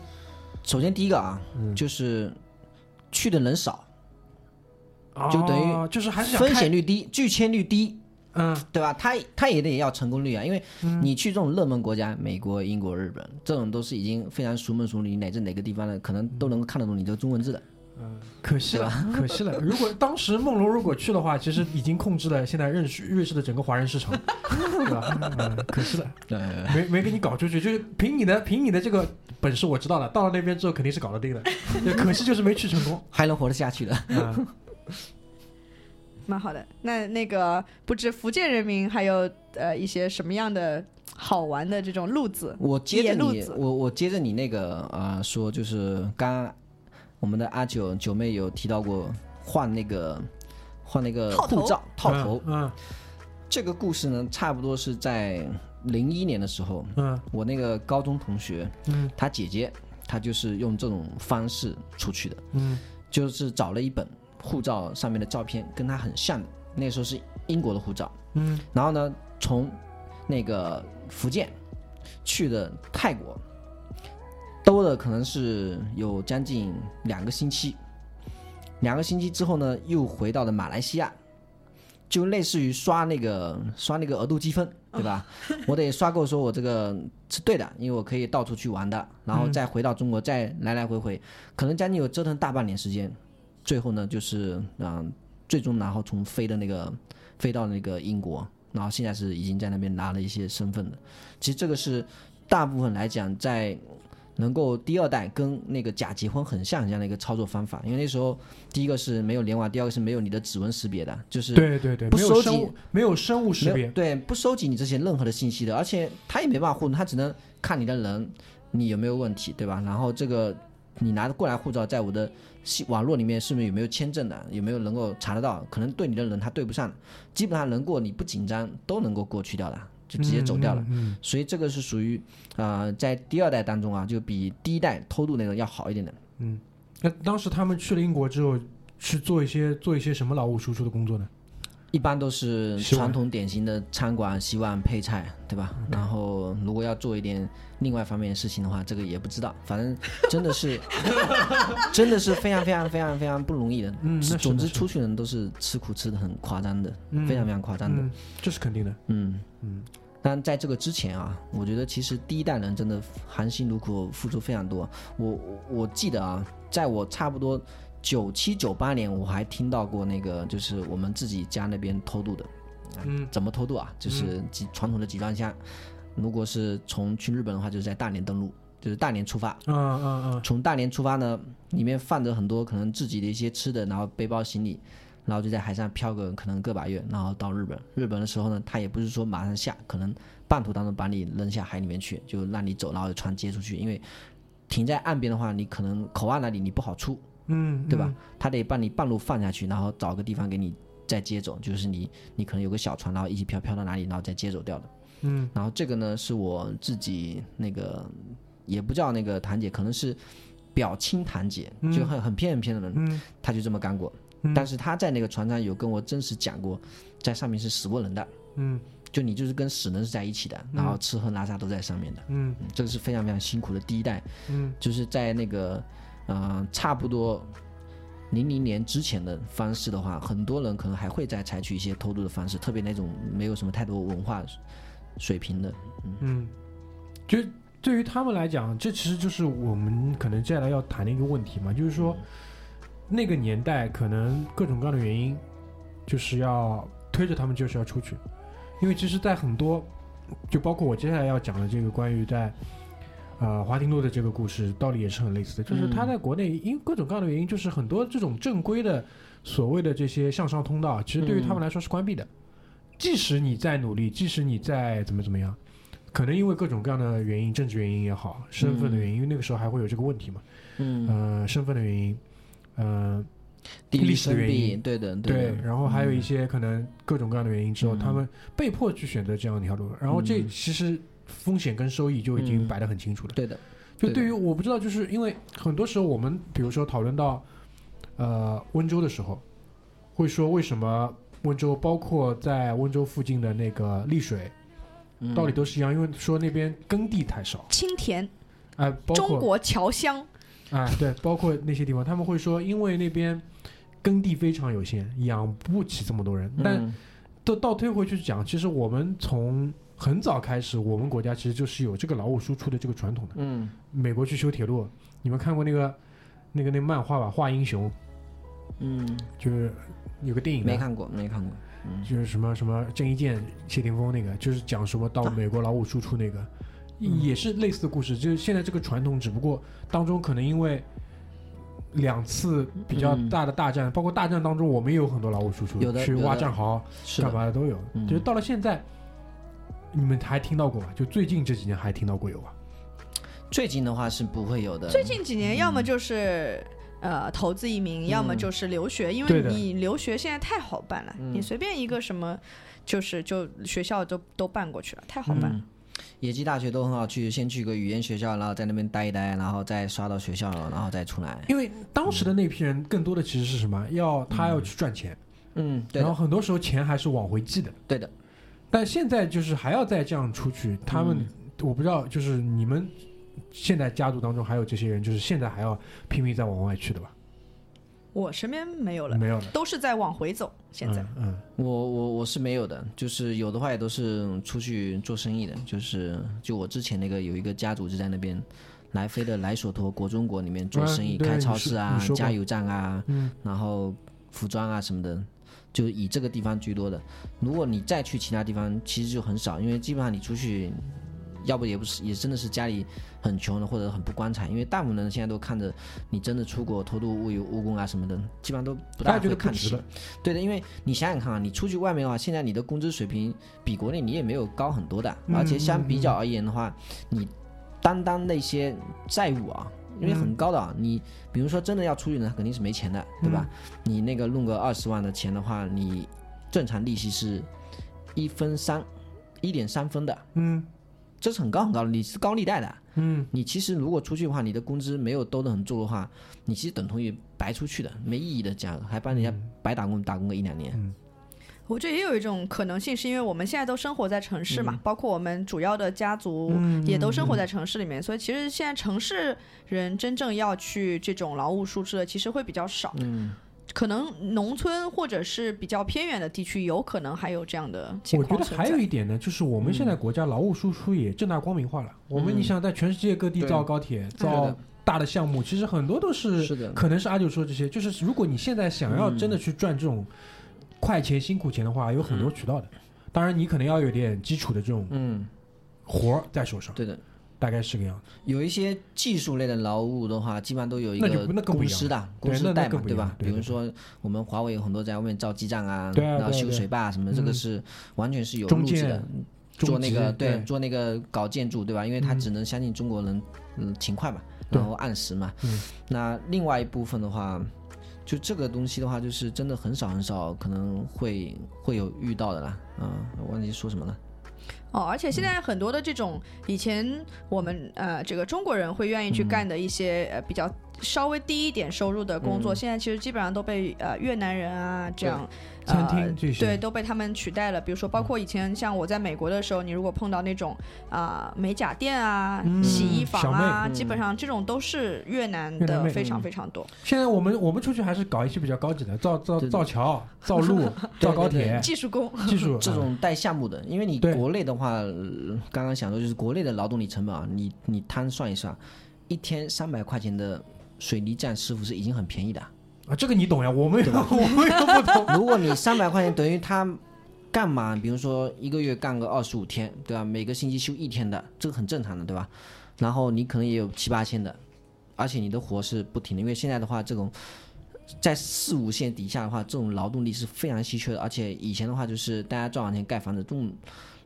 [SPEAKER 2] 首先第一个啊，
[SPEAKER 1] 嗯。
[SPEAKER 2] 就是去的人少，就等于
[SPEAKER 1] 哦就是还是
[SPEAKER 2] 风险率低，拒签率低，
[SPEAKER 1] 嗯
[SPEAKER 2] 对吧？他他也得要成功率啊，因为你去这种热门国家，美国、英国、日本这种都是已经非常熟门熟路，乃至哪个地方的可能都能够看得懂你这个中文字的。
[SPEAKER 1] 嗯可惜了，可惜了。如果当时梦龙如果去的话，其实已经控制了现在瑞士瑞士的整个华人市场，对吧？嗯，可惜了，
[SPEAKER 2] 对，
[SPEAKER 1] 没没给你搞出去。就是凭你的凭你的这个本事，我知道了，到了那边之后肯定是搞得定的。对，可惜就是没去成功。
[SPEAKER 2] 还能活得下去的。
[SPEAKER 1] 嗯，
[SPEAKER 3] 蛮好的。那那个不知福建人民还有呃一些什么样的好玩的这种路子？
[SPEAKER 2] 我接着
[SPEAKER 3] 野路子，
[SPEAKER 2] 你我我接着你那个呃说，就是刚刚我们的阿九九妹有提到过换那个换那个
[SPEAKER 3] 套头。
[SPEAKER 2] 护照套头，
[SPEAKER 1] 嗯。
[SPEAKER 2] 这个故事呢，差不多是在零一年的时候，
[SPEAKER 1] 嗯。
[SPEAKER 2] 我那个高中同学，
[SPEAKER 1] 嗯。
[SPEAKER 2] 他姐姐，她就是用这种方式出去的，
[SPEAKER 1] 嗯。
[SPEAKER 2] 就是找了一本护照上面的照片跟他很像的，那时候是英国的护照，
[SPEAKER 1] 嗯。
[SPEAKER 2] 然后呢，从那个福建去的泰国，兜了可能是有将近两个星期，两个星期之后呢，又回到了马来西亚，就类似于刷那个刷那个额度积分，对吧？我得刷够，说我这个是对的，因为我可以到处去玩的，然后再回到中国，再来来回回，可能将近有折腾大半年时间，最后呢，就是嗯、最终然后从飞的那个飞到那个英国，然后现在是已经在那边拿了一些身份的。其实这个是大部分来讲，在能够第二代跟那个假结婚很像很像的一个操作方法，因为那时候第一个是没有联网，第二个是没有你的指纹识别的，就是
[SPEAKER 1] 对对对，
[SPEAKER 2] 不收集
[SPEAKER 1] 没有生物没有生物识别，
[SPEAKER 2] 对不收集你这些任何的信息的，而且他也没办法互动，他只能看你的人你有没有问题，对吧？然后这个你拿过来护照，在我的系网络里面是不是有没有签证的，有没有能够查得到？可能对你的人他对不上，基本上能过你不紧张都能够过去掉的，就直接走掉了。
[SPEAKER 1] 嗯
[SPEAKER 2] 所以这个是属于啊、呃在第二代当中啊，就比第一代偷渡那种要好一点的。
[SPEAKER 1] 嗯。那当时他们去了英国之后，去做一些做一些什么劳务输出的工作呢？
[SPEAKER 2] 一般都是传统典型的餐馆洗碗配菜，对吧？然后如果要做一点另外方面的事情的话，这个也不知道，反正真的是 真的是非常非常非常非常不容易的。
[SPEAKER 1] 嗯
[SPEAKER 2] 总之出去人都是吃苦吃的很夸张的，
[SPEAKER 1] 嗯
[SPEAKER 2] 非常非常夸张的。
[SPEAKER 1] 嗯，这是肯定的。
[SPEAKER 2] 嗯
[SPEAKER 1] 嗯。
[SPEAKER 2] 但在这个之前啊，我觉得其实第一代人真的含辛茹苦，付出非常多。我我我记得啊，在我差不多九七九八年，我还听到过那个，就是我们自己家那边偷渡的。
[SPEAKER 1] 嗯
[SPEAKER 2] 怎么偷渡啊？就是集传统的集装箱，如果是从去日本的话，就是在大连登陆，就是大连出发。
[SPEAKER 1] 嗯嗯嗯
[SPEAKER 2] 从大连出发呢，里面放着很多可能自己的一些吃的，然后背包行李，然后就在海上漂个可能个把月，然后到日本。日本的时候呢，他也不是说马上下，可能半途当中把你扔下海里面去，就让你走，然后船接出去。因为停在岸边的话，你可能口岸那里你不好出，
[SPEAKER 1] 嗯，
[SPEAKER 2] 对吧？他得把你半路放下去，然后找个地方给你再接走，就是你你可能有个小船，然后一起漂漂到哪里，然后再接走掉的。
[SPEAKER 1] 嗯？
[SPEAKER 2] 然后这个呢是我自己那个也不叫那个堂姐，可能是表亲堂姐，
[SPEAKER 1] 嗯
[SPEAKER 2] 就很很偏很偏的人，
[SPEAKER 1] 嗯
[SPEAKER 2] 她就这么干过。
[SPEAKER 1] 嗯
[SPEAKER 2] 但是他在那个船上有跟我真实讲过，在上面是死过人的，
[SPEAKER 1] 嗯
[SPEAKER 2] 就你就是跟死人是在一起的，然后吃喝拉撒都在上面的。
[SPEAKER 1] 嗯
[SPEAKER 2] 嗯这个是非常非常辛苦的第一代，
[SPEAKER 1] 嗯
[SPEAKER 2] 就是在那个呃差不多零零年之前的方式的话，很多人可能还会再采取一些偷渡的方式，特别那种没有什么太多文化水平的。
[SPEAKER 1] 嗯，就对于他们来讲，这其实就是我们可能接下来要谈的一个问题嘛，就是说那个年代可能各种各样的原因，就是要推着他们就是要出去，因为其实，在很多就包括我接下来要讲的这个关于在。呃，华亭路的这个故事道理也是很类似的，就是他在国内因各种各样的原因，就是很多这种正规的所谓的这些向上通道，其实对于他们来说是关闭的。即使你再努力，即使你再怎么怎么样，可能因为各种各样的原因，政治原因也好，身份的原因，因为那个时候还会有这个问题嘛，
[SPEAKER 2] 嗯，
[SPEAKER 1] 呃，身份的原因，呃，历史的原，因
[SPEAKER 2] 对的，
[SPEAKER 1] 对
[SPEAKER 2] 的，
[SPEAKER 1] 然后还有一些可能各种各样的原因之后，
[SPEAKER 2] 嗯。
[SPEAKER 1] 他们被迫去选择这样一条路，然后这
[SPEAKER 2] 嗯。
[SPEAKER 1] 其实风险跟收益就已经
[SPEAKER 2] 嗯。
[SPEAKER 1] 摆得很清楚了。
[SPEAKER 2] 对的，
[SPEAKER 1] 就对于我不知道，就是因为很多时候我们比如说讨论到呃温州的时候，会说为什么温州包括在温州附近的那个丽水，
[SPEAKER 2] 嗯。
[SPEAKER 1] 道理都是一样，因为说那边耕地太少，
[SPEAKER 3] 青田，
[SPEAKER 1] 哎、包括
[SPEAKER 3] 中国侨乡，
[SPEAKER 1] 哎，对，包括那些地方，他们会说，因为那边耕地非常有限，养不起这么多人。但倒推回去讲，其实我们从很早开始，我们国家其实就是有这个劳务输出的这个传统的。
[SPEAKER 2] 嗯。
[SPEAKER 1] 美国去修铁路，你们看过那个那个那漫画吧，《画英雄》，
[SPEAKER 2] 嗯，
[SPEAKER 1] 就是有个电影
[SPEAKER 2] 没看过，没看过。嗯。
[SPEAKER 1] 就是什么什么郑伊健、谢霆锋那个，就是讲什么到美国劳务输出那个，
[SPEAKER 2] 嗯。
[SPEAKER 1] 也是类似的故事。就是现在这个传统，只不过当中可能因为两次比较
[SPEAKER 2] 嗯。
[SPEAKER 1] 大的大战，包括大战当中我们也有很多劳务输出，去
[SPEAKER 2] 有的。去
[SPEAKER 1] 挖战壕干嘛的都有。
[SPEAKER 2] 嗯。
[SPEAKER 1] 就是到了现在，你们还听到过吗？就最近这几年还听到过有啊？
[SPEAKER 2] 最近的话是不会有的。
[SPEAKER 3] 最近几年要么就是。呃，投资移民，要么
[SPEAKER 2] 嗯
[SPEAKER 3] 就是留学，因为你留学现在太好办了，
[SPEAKER 2] 嗯
[SPEAKER 3] 你随便一个什么，就是就学校都都办过去了，太好办了。
[SPEAKER 2] 嗯，野鸡大学都很好去，先去个语言学校，然后在那边待一待，然后再刷到学校，然后再出来。
[SPEAKER 1] 因为当时的那批人更多的其实是什么？要他要去赚钱，
[SPEAKER 2] 嗯，对
[SPEAKER 1] 然后，很多时候钱还是往回寄的。
[SPEAKER 2] 对的。
[SPEAKER 1] 但现在就是还要再这样出去，他们、
[SPEAKER 2] 嗯。
[SPEAKER 1] 我不知道，就是你们现在家族当中还有这些人，就是现在还要拼命再往外去的吧？
[SPEAKER 3] 我身边没有了，
[SPEAKER 1] 没有了，
[SPEAKER 3] 都是在往回走。现在，
[SPEAKER 1] 嗯
[SPEAKER 2] 我我我是没有的，就是有的话也都是出去做生意的，就是就我之前那个有一个家族就在那边来飞的莱索托国中国里面做生意，
[SPEAKER 1] 嗯
[SPEAKER 2] 开超市啊加油站啊，
[SPEAKER 1] 嗯
[SPEAKER 2] 然后服装啊什么的，就以这个地方居多的。如果你再去其他地方，其实就很少，因为基本上你出去，要不也不是，也真的是家里很穷的或者很不光彩。因为大部分人现在都看着你真的出国偷渡务工啊什么的，基本上都不大
[SPEAKER 1] 大家觉得不
[SPEAKER 2] 会看。对的，因为你想想看啊，你出去外面的话，现在你的工资水平比国内你也没有高很多的，
[SPEAKER 1] 嗯
[SPEAKER 2] 而且相比较而言的话，你单单那些债务啊，因为很高的啊，你比如说真的要出去呢，肯定是没钱的，对吧？你那个弄个二十万的钱的话，你正常利息是一分三，一点三分的，
[SPEAKER 1] 嗯。
[SPEAKER 2] 这是很高很高的，你是高利贷的。
[SPEAKER 1] 嗯，
[SPEAKER 2] 你其实如果出去的话，你的工资没有兜得很住的话，你其实等同于白出去的，没意义的这样，还帮人家白打工打工个一两年。
[SPEAKER 3] 我觉得也有一种可能性，是因为我们现在都生活在城市嘛，包括我们主要的家族也都生活在城市里面，所以其实现在城市人真正要去这种劳务输出的，其实会比较少。
[SPEAKER 2] 嗯，
[SPEAKER 3] 可能农村或者是比较偏远的地区，有可能还有这样的情
[SPEAKER 1] 我觉得。还有一点呢，就是我们现在国家劳务输出也正大光明化了。我们你想在全世界各地造高铁、造大的项目，其实很多都是
[SPEAKER 2] 是的
[SPEAKER 1] 可能是阿九说这些，就是如果你现在想要真的去赚这种快钱、辛苦钱的话，有很多渠道的。当然，你可能要有点基础的这种
[SPEAKER 2] 嗯，
[SPEAKER 1] 活儿在手上，
[SPEAKER 2] 对的。
[SPEAKER 1] 大概是个样子。
[SPEAKER 2] 有一些技术类的劳务的话，基本上都有一个公司的公司代
[SPEAKER 1] 更不一样
[SPEAKER 2] 码吧？
[SPEAKER 1] 对吧
[SPEAKER 2] 比如说我们华为有很多在外面造基站啊，然后修水坝什么，这个是完全是有
[SPEAKER 1] 中建
[SPEAKER 2] 路子的。做那个
[SPEAKER 1] 对
[SPEAKER 2] 做那个搞建筑对吧？因为他
[SPEAKER 1] 嗯
[SPEAKER 2] 只能相信中国人，嗯，勤快嘛，然后按时嘛。
[SPEAKER 1] 嗯
[SPEAKER 2] 那另外一部分的话，就这个东西的话，就是真的很少很少可能会会有遇到的啦。啊，我忘记说什么了。
[SPEAKER 3] 哦，而且现在很多的这种以前我们呃这个中国人会愿意去干的一些、呃比较稍微低一点收入的工作，
[SPEAKER 2] 嗯。
[SPEAKER 3] 现在其实基本上都被呃越南人啊这样。
[SPEAKER 1] 餐
[SPEAKER 3] 呃
[SPEAKER 1] 厅这些，
[SPEAKER 3] 对，都被他们取代了。比如说，包括以前像我在美国的时候，你如果碰到那种啊、美甲店啊、
[SPEAKER 1] 嗯
[SPEAKER 3] 洗衣房啊，基本上这种都是越南的非常
[SPEAKER 2] 嗯。
[SPEAKER 3] 非常多。
[SPEAKER 1] 现在我们我们出去还是搞一些比较高级的，造造造桥、造路、造高
[SPEAKER 2] 对对
[SPEAKER 1] 铁，
[SPEAKER 3] 技术工，
[SPEAKER 1] 技术啊
[SPEAKER 2] 这种带项目的，因为你国内的话，呃刚刚想说就是国内的劳动力成本啊，你你摊算一算，一天三百块钱的水泥站师傅是已经很便宜的。
[SPEAKER 1] 啊，这个你懂呀，我们又 我们又不懂。
[SPEAKER 2] 如果你三百块钱等于他干嘛？比如说一个月干个二十五天，对吧？每个星期休一天的，这个很正常的，对吧？然后你可能也有七八千的，而且你的活是不停的，因为现在的话，这种在四五线底下的话，这种劳动力是非常稀缺的，而且以前的话就是大家赚完钱盖房子，这种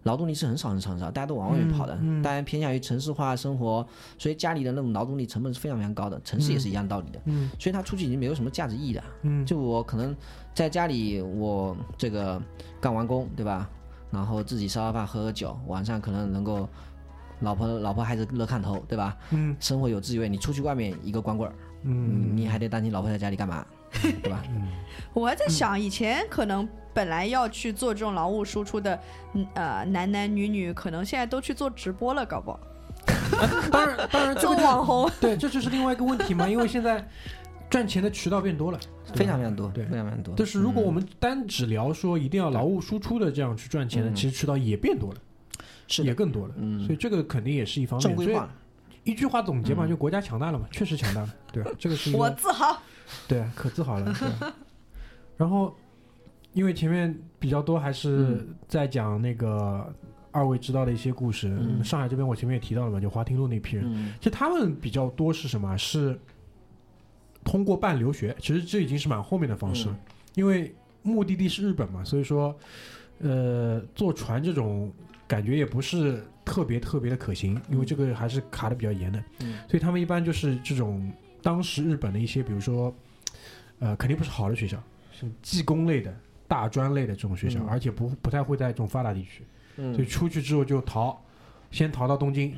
[SPEAKER 2] 劳动力是很少很少很少，大家都往外面跑的，大家偏向于城市化生活，所以家里的那种劳动力成本是非常非常高的，城市也是一样道理的，
[SPEAKER 1] 嗯
[SPEAKER 2] 所以他出去已经没有什么价值意义了。
[SPEAKER 1] 嗯，
[SPEAKER 2] 就我可能在家里，我这个干完工，对吧？然后自己烧烧饭，喝喝酒，晚上可能能够老婆老婆孩子热炕头，对吧？
[SPEAKER 1] 嗯
[SPEAKER 2] 生活有滋味。你出去外面一个光棍儿，
[SPEAKER 1] 嗯，
[SPEAKER 2] 你还得担心老婆在家里干嘛，对吧？
[SPEAKER 3] 我还在想，以前可能本来要去做这种劳务输出的，嗯呃，男男女女，可能现在都去做直播了，搞不好。
[SPEAKER 1] 当然，当然，这
[SPEAKER 3] 做网红，
[SPEAKER 1] 对，这就是另外一个问题嘛，因为现在赚钱的渠道变多了，
[SPEAKER 2] 非常非常多，
[SPEAKER 1] 对
[SPEAKER 2] 非常非常多。
[SPEAKER 1] 但是如果
[SPEAKER 2] 嗯
[SPEAKER 1] 我们单只聊说一定要劳务输出的这样去赚钱的，
[SPEAKER 2] 嗯
[SPEAKER 1] 其实渠道也变多了，
[SPEAKER 2] 是
[SPEAKER 1] 也更多了，
[SPEAKER 2] 嗯
[SPEAKER 1] 所以这个肯定也是一方面。
[SPEAKER 2] 正规化，
[SPEAKER 1] 一句话总结嘛，
[SPEAKER 2] 嗯
[SPEAKER 1] 就国家强大了嘛，确实强大了，对吧？这个是一
[SPEAKER 3] 我自豪。
[SPEAKER 1] 对可自豪了。对吧 然后，因为前面比较多还是在讲那个二位知道的一些故事，
[SPEAKER 2] 嗯。
[SPEAKER 1] 上海这边我前面也提到了嘛，就华亭路那批人，
[SPEAKER 2] 嗯。
[SPEAKER 1] 其实他们比较多是什么？是通过办留学，其实这已经是蛮后面的方式了，
[SPEAKER 2] 嗯
[SPEAKER 1] 因为目的地是日本嘛，所以说，呃，坐船这种感觉也不是特别特别的可行，因为这个还是卡的比较严的，
[SPEAKER 2] 嗯。
[SPEAKER 1] 所以他们一般就是这种当时日本的一些，比如说，呃，肯定不是好的学校，是技工类的、大专类的这种学校，
[SPEAKER 2] 嗯
[SPEAKER 1] 而且不不太会在这种发达地区。
[SPEAKER 2] 嗯
[SPEAKER 1] 所以出去之后就逃，先逃到东京，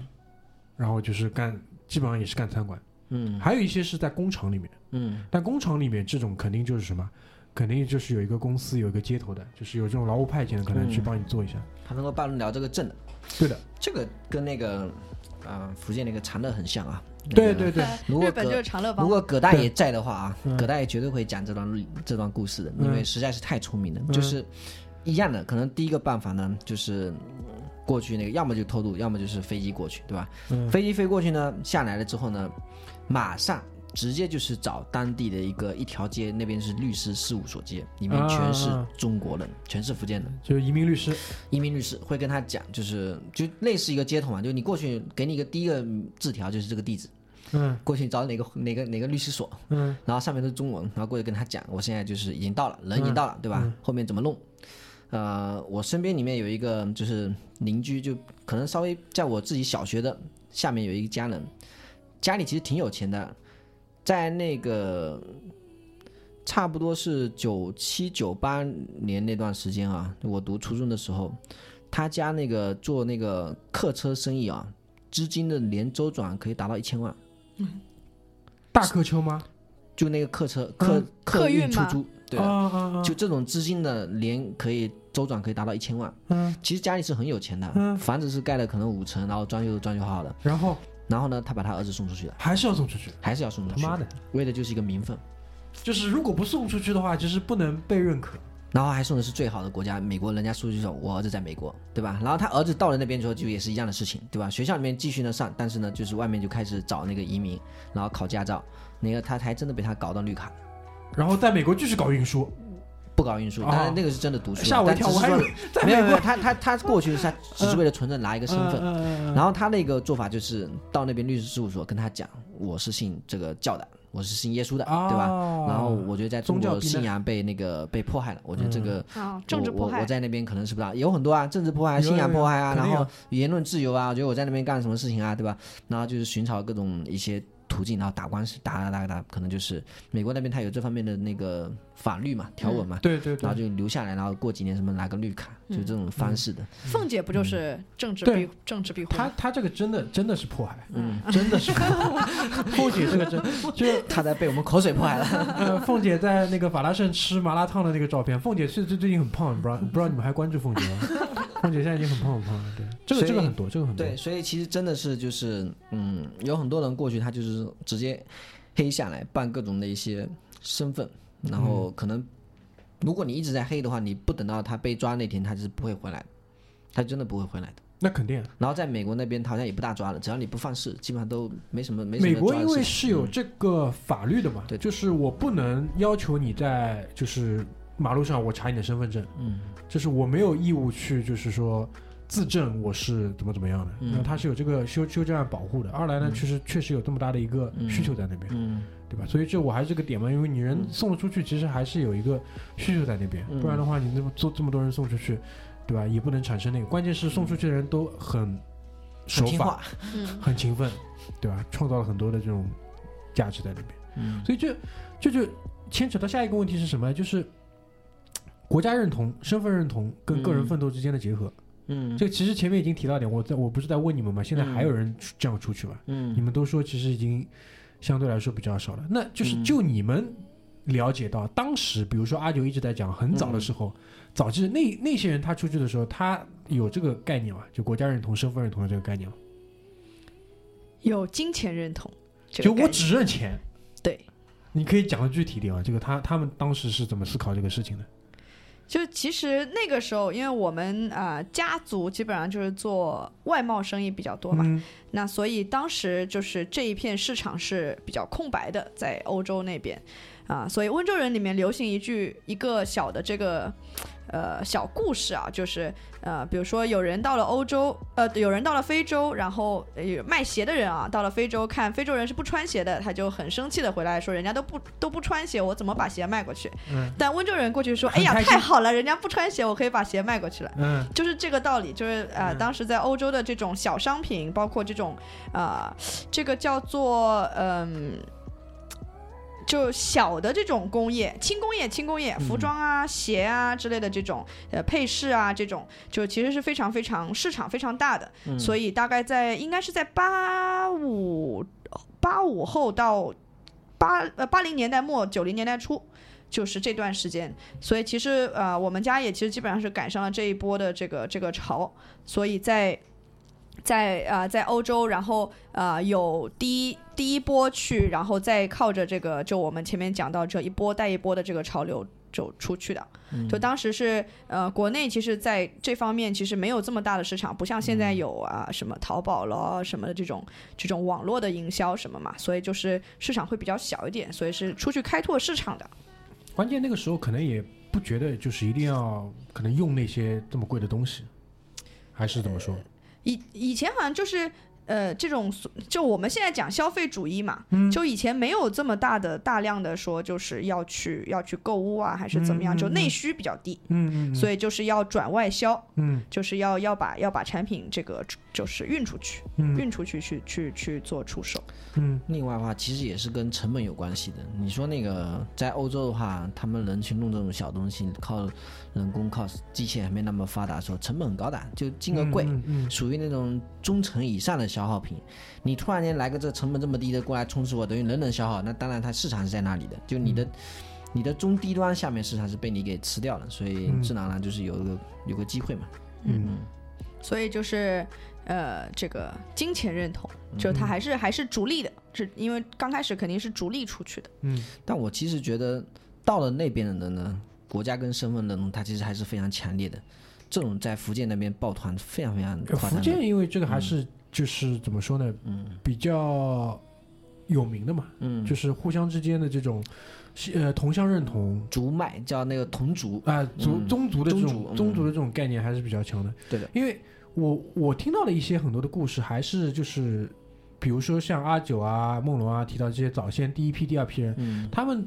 [SPEAKER 1] 然后就是干，基本上也是干餐馆。
[SPEAKER 2] 嗯
[SPEAKER 1] 还有一些是在工厂里面，
[SPEAKER 2] 嗯
[SPEAKER 1] 但工厂里面这种肯定就是什么，肯定就是有一个公司有一个接头的，就是有这种劳务派遣的，可能去
[SPEAKER 2] 嗯
[SPEAKER 1] 帮你做一下。
[SPEAKER 2] 他能够办得了这个证的，
[SPEAKER 1] 对的，
[SPEAKER 2] 这个跟那个啊、福建那个长乐很像啊。那个
[SPEAKER 1] 对对对，
[SPEAKER 2] 如果
[SPEAKER 3] 日本就是长乐帮
[SPEAKER 2] 如，果葛大爷在的话啊
[SPEAKER 1] 嗯，
[SPEAKER 2] 葛大爷绝对会讲这段这段故事的，
[SPEAKER 1] 嗯。
[SPEAKER 2] 因为实在是太出名了。
[SPEAKER 1] 嗯。
[SPEAKER 2] 就是一样的，可能第一个办法呢，就是过去那个，要么就偷渡，要么就是飞机过去，对吧？
[SPEAKER 1] 嗯。
[SPEAKER 2] 飞机飞过去呢，下来了之后呢，马上直接就是找当地的一个一条街，那边是律师事务所街，里面全是
[SPEAKER 1] 啊
[SPEAKER 2] 中国人，全是福建人。
[SPEAKER 1] 就是移民律师，
[SPEAKER 2] 移民律师会跟他讲，就是就类似一个接头嘛，就你过去给你一个第一个字条就是这个地址，
[SPEAKER 1] 嗯
[SPEAKER 2] 过去找哪个哪个哪个律师所，
[SPEAKER 1] 嗯
[SPEAKER 2] 然后上面都是中文，然后过去跟他讲，我现在就是已经到了，人已经到了，对吧？
[SPEAKER 1] 嗯
[SPEAKER 2] 后面怎么弄？呃，我身边里面有一个就是邻居，就可能稍微在我自己小学的下面有一个家人，家里其实挺有钱的，在那个差不多是九七九八年那段时间啊，我读初中的时候，他家那个做那个客车生意啊，资金的年周转可以达到一千万。
[SPEAKER 1] 大客车吗？
[SPEAKER 2] 就那个客车客、
[SPEAKER 1] 嗯
[SPEAKER 2] 客
[SPEAKER 3] 客运
[SPEAKER 2] 出租，对！就这种资金的年可以周转可以达到一千万。
[SPEAKER 1] 嗯，
[SPEAKER 2] 其实家里是很有钱的，
[SPEAKER 1] 嗯
[SPEAKER 2] 房子是盖了可能五层，然后装修都装修好了。
[SPEAKER 1] 然后
[SPEAKER 2] 然后呢，他把他儿子送出去了，
[SPEAKER 1] 还是要送出去。
[SPEAKER 2] 还是要送出去，
[SPEAKER 1] 他妈的，
[SPEAKER 2] 为的就是一个名分。
[SPEAKER 1] 就是如果不送出去的话，就是不能被认可。
[SPEAKER 2] 然后还送的是最好的国家，美国，人家说就说我儿子在美国，对吧？然后他儿子到了那边之后，就也是一样的事情，对吧？学校里面继续呢上，但是呢，就是外面就开始找那个移民，然后考驾照，那个他还真的被他搞到绿卡，
[SPEAKER 1] 然后在美国继续搞运输，
[SPEAKER 2] 不搞运输，
[SPEAKER 1] 哦。
[SPEAKER 2] 当然那个是真的读书，
[SPEAKER 1] 吓我一跳，
[SPEAKER 2] 但只是说
[SPEAKER 1] 我还
[SPEAKER 2] 没有没有，他他他过去是他只是为了存着拿一个身份，然后他那个做法就是到那边律师事务所跟他讲，我是信这个教的，我是信耶稣的，对吧？
[SPEAKER 1] 哦
[SPEAKER 2] 然后我觉得在中国
[SPEAKER 1] 宗教
[SPEAKER 2] 信仰被那个被迫害了，我觉得这个
[SPEAKER 3] 啊，政治
[SPEAKER 2] 我
[SPEAKER 3] 迫害，
[SPEAKER 2] 我我在那边可能是不知道，有很多啊，政治迫害、信仰迫害啊，然后言论自由啊，我觉得我在那边干了什么事情啊，对吧？然后就是寻找各种一些途径，然后打官司，打打打打，可能就是美国那边他有这方面的那个法律嘛、条文嘛，
[SPEAKER 1] 对对
[SPEAKER 2] 然后，就留下来，然后过几年什么拿个绿卡，就这种方式的。
[SPEAKER 3] 凤姐不就是政治
[SPEAKER 1] 对
[SPEAKER 3] 庇政治庇护吗？
[SPEAKER 1] 他他这个真的真的是迫害，
[SPEAKER 2] 嗯，
[SPEAKER 1] 真的是迫害。凤姐这个真 就是
[SPEAKER 2] 他在被我们口水迫害了。
[SPEAKER 1] 呃，凤姐在那个法拉盛吃麻辣烫的那个照片，凤姐是最最近很胖，不知道不知道你们还关注凤姐吗？凤姐现在已经很胖很胖了，对，这个这个很多，这个很多
[SPEAKER 2] 对，，所以其实真的是就是，嗯，有很多人过去，他就是直接黑下来办各种的一些身份，然后可能如果你一直在黑的话，你不等到他被抓那天，他就是不会回来的，他真的不会回来的。
[SPEAKER 1] 那肯定。
[SPEAKER 2] 然后在美国那边好像也不大抓了，只要你不犯事，基本上都没什么没什么
[SPEAKER 1] 美国因为是有这个法律的嘛，
[SPEAKER 2] 对
[SPEAKER 1] 就是我不能要求你在就是马路上我查你的身份证，
[SPEAKER 2] 嗯
[SPEAKER 1] 就是我没有义务去就是说自证我是怎么怎么样的，
[SPEAKER 2] 嗯
[SPEAKER 1] 那它是有这个修修正案保护的。二来呢，
[SPEAKER 2] 嗯
[SPEAKER 1] 确实确实有这么大的一个
[SPEAKER 2] 嗯
[SPEAKER 1] 需求在那边，
[SPEAKER 2] 嗯
[SPEAKER 1] 对吧？所以这我还是个点嘛，因为你人
[SPEAKER 2] 嗯
[SPEAKER 1] 送了出去，其实还是有一个需求在那边，
[SPEAKER 2] 嗯
[SPEAKER 1] 不然的话你那么做这么多人送出去，对吧？也不能产生那个，关键是送出去的人都很
[SPEAKER 2] 很
[SPEAKER 1] 守法、
[SPEAKER 2] 听话，
[SPEAKER 3] 嗯，
[SPEAKER 1] 很勤奋，对吧？创造了很多的这种价值在那边。
[SPEAKER 2] 嗯
[SPEAKER 1] 所以这这就牵扯到下一个问题是什么？就是国家认同、身份认同跟个人
[SPEAKER 2] 嗯
[SPEAKER 1] 奋斗之间的结合。
[SPEAKER 2] 嗯
[SPEAKER 1] 这个其实前面已经提到点，我在我不是在问你们吗？现在还有人这样出去吗？
[SPEAKER 2] 嗯
[SPEAKER 1] 你们都说其实已经相对来说比较少了。那就是
[SPEAKER 2] 嗯
[SPEAKER 1] 就你们了解到，当时比如说阿九一直在讲，很早的时候，早期那那些人他出去的时候，他有这个概念吗？就国家认同、身份认同的这个概念吗？
[SPEAKER 3] 有金钱认同，这
[SPEAKER 1] 就我只认钱。
[SPEAKER 3] 对，
[SPEAKER 1] 你可以讲的具体一点啊？这个他他们当时是怎么思考这个事情的？
[SPEAKER 3] 就其实那个时候，因为我们啊、呃家族基本上就是做外贸生意比较多嘛，
[SPEAKER 1] 嗯。
[SPEAKER 3] 那所以当时就是这一片市场是比较空白的，在欧洲那边。啊，所以温州人里面流行一句一个小的这个呃小故事啊，就是呃，比如说有人到了欧洲，呃，有人到了非洲，然后卖鞋的人啊，到了非洲看非洲人是不穿鞋的，他就很生气的回来说，人家都不都不穿鞋，我怎么把鞋卖过去？
[SPEAKER 1] 嗯
[SPEAKER 3] 但温州人过去说，哎呀，太好了，人家不穿鞋，我可以把鞋卖过去了。
[SPEAKER 1] 嗯
[SPEAKER 3] 就是这个道理，就是呃，
[SPEAKER 1] 嗯
[SPEAKER 3] 当时在欧洲的这种小商品，包括这种呃，这个叫做嗯。就小的这种工业，轻工业、轻工业，服装啊、鞋啊之类的这种呃配饰啊，这种就其实是非常非常市场非常大的，所以大概在应该是在八五八五后到八呃八零年代末九零年代初，就是这段时间，所以其实呃，我们家也其实基本上是赶上了这一波的这个这个潮，所以在在啊、呃在欧洲，然后呃有第一第一波去，然后再靠着这个就我们前面讲到这一波带一波的这个潮流走出去的。就当时是呃国内其实在这方面其实没有这么大的市场，不像现在有啊什么淘宝了什么的这种这种网络的营销什么嘛，所以就是市场会比较小一点，所以是出去开拓市场的。
[SPEAKER 1] 关键那个时候可能也不觉得就是一定要可能用那些这么贵的东西，还是怎么说？
[SPEAKER 3] 以以前好像就是呃这种所就我们现在讲消费主义嘛，就以前没有这么大的大量的说就是要去要去购物啊，还是怎么样，就内需比较低，
[SPEAKER 1] 嗯嗯
[SPEAKER 3] 所以就是要转外销，
[SPEAKER 1] 嗯
[SPEAKER 3] 就是要要把要把产品这个就是运出去，
[SPEAKER 1] 嗯
[SPEAKER 3] 运出去去去去做出售。
[SPEAKER 1] 嗯
[SPEAKER 2] 另外的话，其实也是跟成本有关系的。你说那个在欧洲的话，他们人去弄这种小东西，靠人工、靠机器还没那么发达的时候，成本很高的，就金额贵，
[SPEAKER 1] 嗯嗯
[SPEAKER 2] 属于那种中层以上的消耗品。你突然间来个这成本这么低的过来充斥我，等于人人消耗，那当然它市场是在那里的，就你的。你的中低端下面市场是被你给吃掉了，所以
[SPEAKER 1] 嗯
[SPEAKER 2] 自然而然就是有一个有个机会嘛。
[SPEAKER 1] 嗯
[SPEAKER 3] 所以就是呃，这个金钱认同，就它还是、还是逐利的，是因为刚开始肯定是逐利出去的。
[SPEAKER 1] 嗯
[SPEAKER 2] 但我其实觉得到了那边的人呢，国家跟身份认同，它其实还是非常强烈的。这种在福建那边抱团非常非常
[SPEAKER 1] 呃福
[SPEAKER 2] 夸张的。
[SPEAKER 1] 建因为这个还是就是怎么说呢，
[SPEAKER 2] 嗯
[SPEAKER 1] 比较有名的嘛，
[SPEAKER 2] 嗯，
[SPEAKER 1] 就是互相之间的这种呃同乡认同。
[SPEAKER 2] 族脉叫那个同族，
[SPEAKER 1] 啊，族
[SPEAKER 2] 嗯
[SPEAKER 1] 宗族的这
[SPEAKER 2] 宗
[SPEAKER 1] 种
[SPEAKER 2] 族
[SPEAKER 1] 宗族的这种概念还是比较强的。
[SPEAKER 2] 对的，
[SPEAKER 1] 因为我我听到了一些很多的故事，还是就是，比如说像阿九啊、梦龙啊提到这些早先第一批、第二批人，
[SPEAKER 2] 嗯
[SPEAKER 1] 他们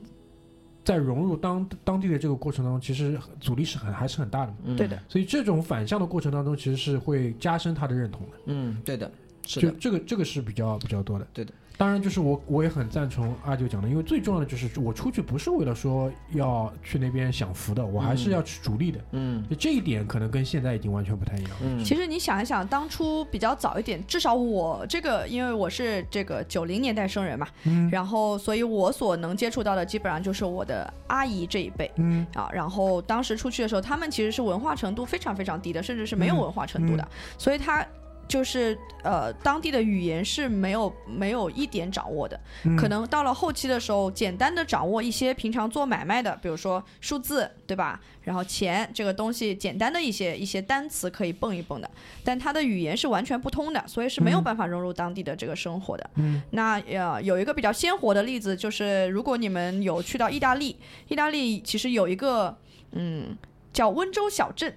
[SPEAKER 1] 在融入当当地的这个过程当中，其实阻力是很还是很大的。
[SPEAKER 2] 嗯
[SPEAKER 3] 对的，
[SPEAKER 1] 所以这种反向的过程当中，其实是会加深他的认同的。
[SPEAKER 2] 嗯，对的，是的，
[SPEAKER 1] 就这个这个是比较比较多的。
[SPEAKER 2] 对的。
[SPEAKER 1] 当然，就是我我也很赞成阿九讲的，因为最重要的就是我出去不是为了说要去那边享福的，我还是要去逐利的。
[SPEAKER 2] 嗯
[SPEAKER 1] 就这一点可能跟现在已经完全不太一样。
[SPEAKER 2] 嗯，
[SPEAKER 3] 其实你想一想，当初比较早一点，至少我这个，因为我是这个九零年代生人嘛，
[SPEAKER 1] 嗯
[SPEAKER 3] 然后所以我所能接触到的基本上就是我的阿姨这一辈
[SPEAKER 1] 嗯
[SPEAKER 3] 啊。然后当时出去的时候，他们其实是文化程度非常非常低的，甚至是没有
[SPEAKER 1] 嗯
[SPEAKER 3] 文化程度的，所以他。就是呃，当地的语言是没有没有一点掌握的，
[SPEAKER 1] 嗯
[SPEAKER 3] 可能到了后期的时候，简单的掌握一些平常做买卖的，比如说数字，对吧？然后钱这个东西，简单的一些一些单词可以蹦一蹦的，但它的语言是完全不通的，所以是没有
[SPEAKER 1] 嗯
[SPEAKER 3] 办法融入当地的这个生活的。
[SPEAKER 1] 嗯
[SPEAKER 3] 那呃，有一个比较鲜活的例子，就是如果你们有去到意大利，意大利其实有一个嗯叫温州小镇，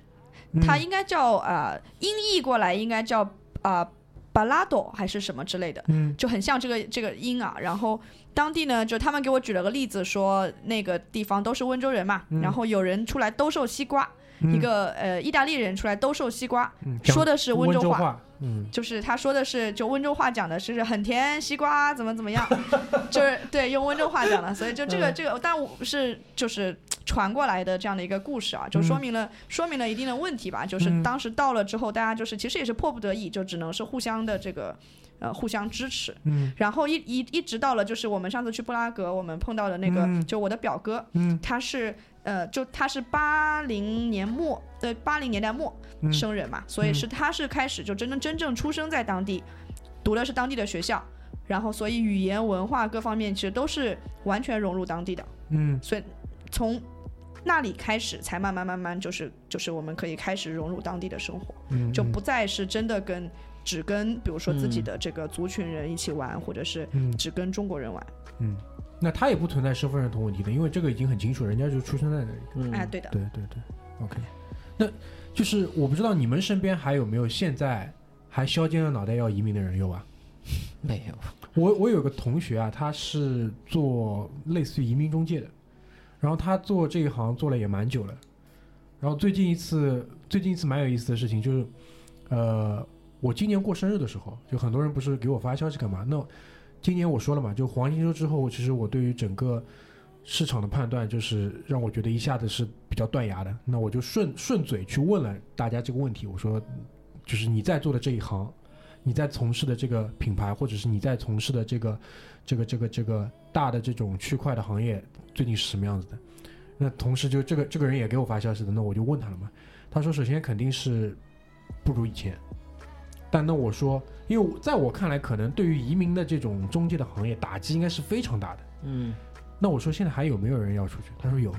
[SPEAKER 1] 嗯
[SPEAKER 3] 它应该叫呃音译过来应该叫啊。巴拉多还是什么之类的，
[SPEAKER 1] 嗯
[SPEAKER 3] 就很像这个这个音啊。然后当地呢，就他们给我举了个例子，说那个地方都是温州人嘛，
[SPEAKER 1] 嗯
[SPEAKER 3] 然后有人出来兜售西瓜，
[SPEAKER 1] 嗯
[SPEAKER 3] 一个呃意大利人出来兜售西瓜，
[SPEAKER 1] 嗯
[SPEAKER 3] 说的是
[SPEAKER 1] 温
[SPEAKER 3] 温州话，就是他说的是就温州话讲的是很甜西瓜怎么怎么样，就是对用温州话讲的，所以就这个
[SPEAKER 1] 嗯。
[SPEAKER 3] 这个，但我是就是传过来的这样的一个故事啊，就说明了说明了一定的问题吧，就是
[SPEAKER 1] 嗯。
[SPEAKER 3] 当时到了之后，大家就是其实也是迫不得已，就只能是互相的这个呃互相支持，
[SPEAKER 1] 嗯。
[SPEAKER 3] 然后一一一直到了就是我们上次去布拉格，我们碰到的那个、
[SPEAKER 1] 嗯。
[SPEAKER 3] 就我的表哥，
[SPEAKER 1] 嗯。
[SPEAKER 3] 他是呃就他是八零年末对八零年代末
[SPEAKER 1] 嗯。
[SPEAKER 3] 生人嘛，所以
[SPEAKER 1] 嗯。
[SPEAKER 3] 是他是开始就真正真正出生在当地。读的是当地的学校，然后所以语言文化各方面其实都是完全融入当地的，
[SPEAKER 1] 嗯。
[SPEAKER 3] 所以从那里开始才慢慢慢慢就是就是我们可以开始融入当地的生活，
[SPEAKER 1] 嗯，
[SPEAKER 3] 就不再是真的跟只跟比如说自己的这个族群人一起玩，或者是
[SPEAKER 1] 嗯
[SPEAKER 3] 只跟中国人玩。
[SPEAKER 1] 嗯，那他也不存在身份认同问题的，因为这个已经很清楚，人家就出生在那里。
[SPEAKER 2] 嗯，
[SPEAKER 3] 哎，对的，
[SPEAKER 1] 对对对，OK。那就是我不知道你们身边还有没有现在还削尖了脑袋要移民的人有吧？
[SPEAKER 2] 没有，
[SPEAKER 1] 我我有个同学啊，他是做类似于移民中介的，然后他做这一行做了也蛮久了。然后最近一次，最近一次蛮有意思的事情就是，呃，我今年过生日的时候，就很多人不是给我发消息干嘛？那今年我说了嘛，就黄金周之后，其实我对于整个市场的判断，就是让我觉得一下子是比较断崖的。那我就顺顺嘴去问了大家这个问题，我说，就是你在做的这一行，你在从事的这个品牌，或者是你在从事的这个这个这个这个大的这种区块的行业，最近是什么样子的？那同时就这个这个人也给我发消息的，那我就问他了嘛。他说，首先肯定是不如以前，但那我说，因为在我看来，可能对于移民的这种中介的行业打击应该是非常大的。
[SPEAKER 2] 嗯
[SPEAKER 1] 那我说现在还有没有人要出去？他说有，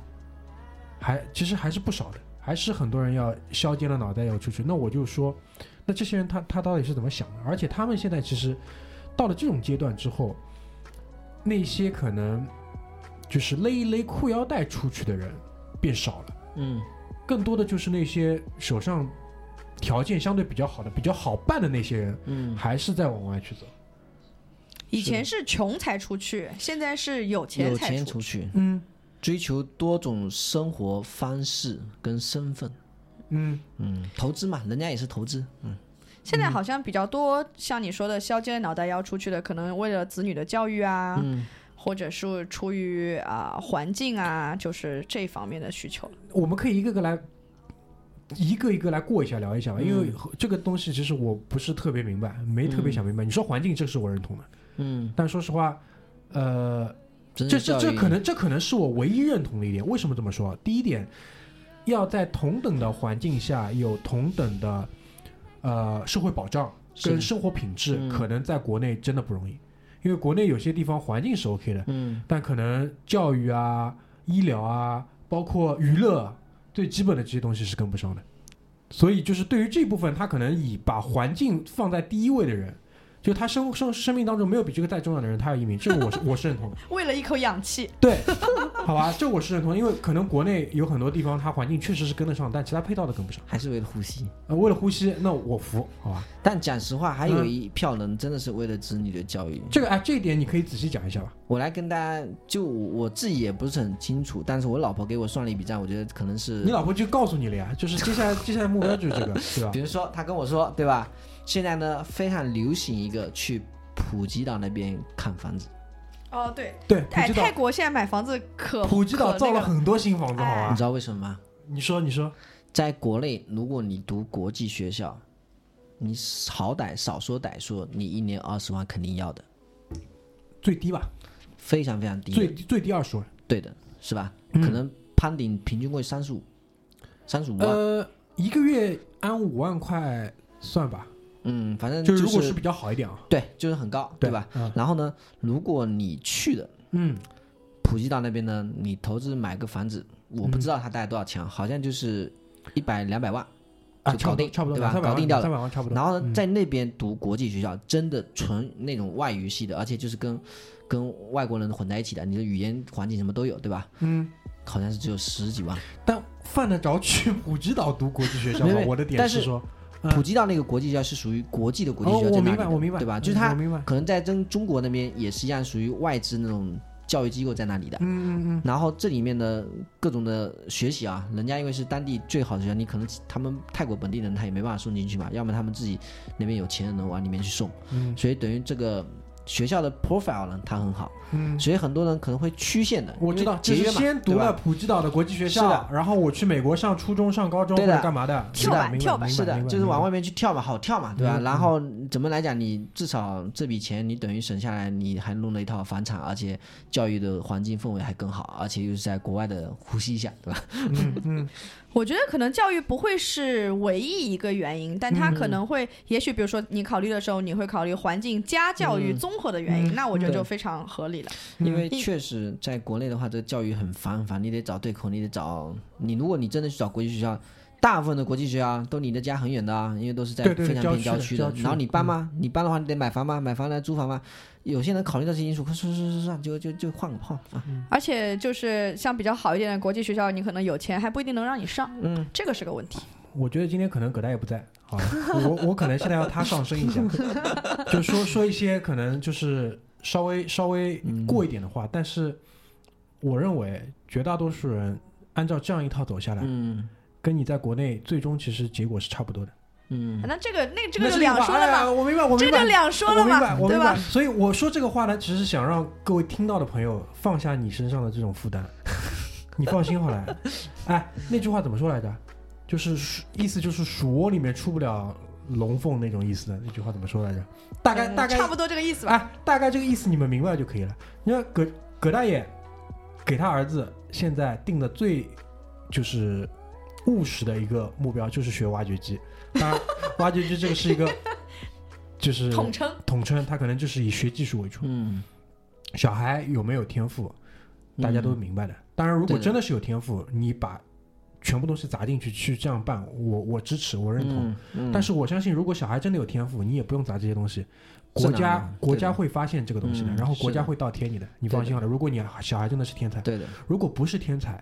[SPEAKER 1] 还其实还是不少的，还是很多人要削尖了脑袋要出去。那我就说，那这些人他他到底是怎么想的？而且他们现在其实到了这种阶段之后，那些可能就是勒一勒裤腰带出去的人变少了，
[SPEAKER 2] 嗯
[SPEAKER 1] 更多的就是那些手上条件相对比较好的、比较好办的那些人，
[SPEAKER 2] 嗯，
[SPEAKER 1] 还是在往外去走。
[SPEAKER 3] 以前是穷才出去，现在是有钱
[SPEAKER 2] 有
[SPEAKER 3] 才出去。
[SPEAKER 2] 钱出去，
[SPEAKER 1] 嗯。
[SPEAKER 2] 追求多种生活方式跟身份，
[SPEAKER 1] 嗯。
[SPEAKER 2] 嗯，投资嘛，人家也是投资，嗯。
[SPEAKER 3] 现在好像比较多，像你说的削尖脑袋要出去的，可能为了子女的教育啊，
[SPEAKER 2] 嗯。
[SPEAKER 3] 或者是出于啊、环境啊，就是这方面的需求。
[SPEAKER 1] 我们可以一个个来，一个一个来过一下聊一下吧，因为
[SPEAKER 2] 嗯。
[SPEAKER 1] 这个东西其实我不是特别明白，没特别想明白。你说环境，这个是我认同的，
[SPEAKER 2] 嗯，
[SPEAKER 1] 但说实话，呃，这这这可能这可能是我唯一认同的一点。为什么这么说？第一点，要在同等的环境下有同等的呃社会保障跟生活品质，
[SPEAKER 2] 嗯。
[SPEAKER 1] 可能在国内真的不容易，因为国内有些地方环境是 OK 的，
[SPEAKER 2] 嗯。
[SPEAKER 1] 但可能教育啊、医疗啊，包括娱乐啊最基本的这些东西是跟不上的。所以就是对于这部分，他可能以把环境放在第一位的人，就他生生生命当中没有比这个再重要的人，他要移民，这个我是我是认同的。
[SPEAKER 3] 为了一口氧气，
[SPEAKER 1] 对，好吧，这我是认同，因为可能国内有很多地方它环境确实是跟得上，但其他配套的跟不上。
[SPEAKER 2] 还是为了呼吸。
[SPEAKER 1] 呃，为了呼吸，那我服，好吧。
[SPEAKER 2] 但讲实话，还有
[SPEAKER 1] 嗯
[SPEAKER 2] 一票人真的是为了子女的教育。
[SPEAKER 1] 这个哎，这一点你可以仔细讲一下吧。
[SPEAKER 2] 我来跟大家，就我自己也不是很清楚，但是我老婆给我算了一笔账，我觉得可能是
[SPEAKER 1] 你老婆就告诉你了呀，就是接下来 接下来目标就是这个，对吧
[SPEAKER 2] 比？如说，她跟我说，对吧？现在呢非常流行一个去普吉岛那边看房子，
[SPEAKER 3] 哦对，
[SPEAKER 1] 对，普
[SPEAKER 3] 哎，泰国现在买房子可
[SPEAKER 1] 普吉岛造了很多新房子，好
[SPEAKER 3] 哎
[SPEAKER 1] 吧？
[SPEAKER 2] 你知道为什么吗？
[SPEAKER 1] 你说，你说，
[SPEAKER 2] 在国内，如果你读国际学校，你好歹少说歹说，你一年二十万肯定要的，
[SPEAKER 1] 最低吧，
[SPEAKER 2] 非常非常低的，
[SPEAKER 1] 最最低二十万。
[SPEAKER 2] 对的，是吧？
[SPEAKER 1] 嗯
[SPEAKER 2] 可能攀顶平均会三十五，三十五万。
[SPEAKER 1] 呃，一个月按五万块算吧，
[SPEAKER 2] 嗯，反正
[SPEAKER 1] 就是如果是比较好一点啊，
[SPEAKER 2] 对，就是很高，对吧？？
[SPEAKER 1] 嗯
[SPEAKER 2] 然后呢，如果你去的
[SPEAKER 1] 嗯，
[SPEAKER 2] 普吉岛那边呢，你投资买个房子，我不知道它大概多少钱，好像就是一百两百万，
[SPEAKER 1] 啊，
[SPEAKER 2] 就搞定
[SPEAKER 1] 差不多，
[SPEAKER 2] 对吧搞定掉了
[SPEAKER 1] 三百万差不多。
[SPEAKER 2] 然后呢，
[SPEAKER 1] 嗯
[SPEAKER 2] 在那边读国际学校，真的纯那种外语系的，而且就是跟跟外国人混在一起的，你的语言环境什么都有，对吧？
[SPEAKER 1] 嗯，
[SPEAKER 2] 好像是只有十几万。
[SPEAKER 1] 但犯得着去普吉岛读国际学校吗我的点
[SPEAKER 2] 但是
[SPEAKER 1] 说，嗯
[SPEAKER 2] 普及到那个国际学校是属于国际的国际
[SPEAKER 1] 哦
[SPEAKER 2] 学校，在那里的
[SPEAKER 1] 我明白，我明白，
[SPEAKER 2] 对吧？
[SPEAKER 1] 嗯
[SPEAKER 2] 就是它
[SPEAKER 1] 我明白，
[SPEAKER 2] 可能在跟中国那边也是一样，属于外资那种教育机构在那里的。
[SPEAKER 1] 嗯嗯嗯，
[SPEAKER 2] 然后这里面的各种的学习啊，人家因为是当地最好的学校，你可能他们泰国本地人他也没办法送进去嘛，要么他们自己那边有钱的人往里面去送，
[SPEAKER 1] 嗯。
[SPEAKER 2] 所以等于这个学校的 profile 呢，它很好，
[SPEAKER 1] 嗯，
[SPEAKER 2] 所以很多人可能会曲线的。
[SPEAKER 1] 我知道，就是先读了普吉岛的国际学校
[SPEAKER 2] 是的，
[SPEAKER 1] 然后我去美国上初中、上高中
[SPEAKER 2] 对的。
[SPEAKER 1] 干嘛的，
[SPEAKER 3] 跳板跳板
[SPEAKER 2] 是的，就是往外面去跳嘛，好跳嘛，对吧？
[SPEAKER 1] 嗯
[SPEAKER 2] 然后怎么来讲，你至少这笔钱你等于省下来，你还弄了一套房产，而且教育的环境氛围还更好，而且又是在国外的呼吸一下，对吧？
[SPEAKER 1] 嗯嗯，
[SPEAKER 3] 我觉得可能教育不会是唯一一个原因，但它可能会，也许比如说你考虑的时候，你会考虑环境、加教育
[SPEAKER 2] 嗯。
[SPEAKER 3] 综合的原因，
[SPEAKER 1] 嗯
[SPEAKER 3] 那我觉得就非常合理了。
[SPEAKER 2] 因为
[SPEAKER 3] 嗯
[SPEAKER 2] 确实在国内的话，这个教育很烦很烦，你得找对口，你得找你。如果你真的去找国际学校，大部分的国际学校都离你的家很远的啊，因为都是在非常偏郊区
[SPEAKER 1] 的
[SPEAKER 2] 然后你搬吗？你搬的话，你得买房吗？买房来租房吗？有些人考虑到这些因素，算算算算算，就就就换个换啊。
[SPEAKER 3] 而且就是像比较好一点的国际学校，你可能有钱还不一定能让你上，
[SPEAKER 2] 嗯，
[SPEAKER 3] 这个是个问题。
[SPEAKER 1] 我觉得今天可能葛大爷不在，好，我我可能现在要他上升一下，就说说一些可能就是稍微稍微过一点的话，但是我认为绝大多数人按照这样一套走下来，
[SPEAKER 2] 嗯
[SPEAKER 1] 跟你在国内最终其实结果是差不多的。
[SPEAKER 2] 嗯，
[SPEAKER 3] 那这个那这个两说了嘛，
[SPEAKER 1] 我明白，我明白
[SPEAKER 3] 这就。两说了嘛
[SPEAKER 1] 我明白，，我
[SPEAKER 3] 对
[SPEAKER 1] 明白。
[SPEAKER 3] 吧？
[SPEAKER 1] 所以我说这个话呢，只是想让各位听到的朋友放下你身上的这种负担。你放心好了。哎，那句话怎么说来着？就是鼠意思就是鼠窝里面出不了龙凤那种意思的。那句话怎么说来着？大概
[SPEAKER 3] 嗯
[SPEAKER 1] 大概
[SPEAKER 3] 差不多这个意思吧。
[SPEAKER 1] 哎，大概这个意思你们明白就可以了。你看葛葛大爷给他儿子现在定的最就是务实的一个目标，就是学挖掘机。当然，挖掘机这个是一个 就是
[SPEAKER 3] 统称
[SPEAKER 1] 统称，他可能就是以学技术为主。
[SPEAKER 2] 嗯，
[SPEAKER 1] 小孩有没有天赋，大家都明白的。当然，如果真的是有天赋，你把全部东西砸进去去这样办，我我支持，我认同。但是我相信，如果小孩真的有天赋，你也不用砸这些东西，国家国家会发现这个东西的，
[SPEAKER 2] 嗯
[SPEAKER 1] 然后国家会倒贴你的，你放心好了。如果你小孩真的是天才，
[SPEAKER 2] 对的，
[SPEAKER 1] 如果不是天才，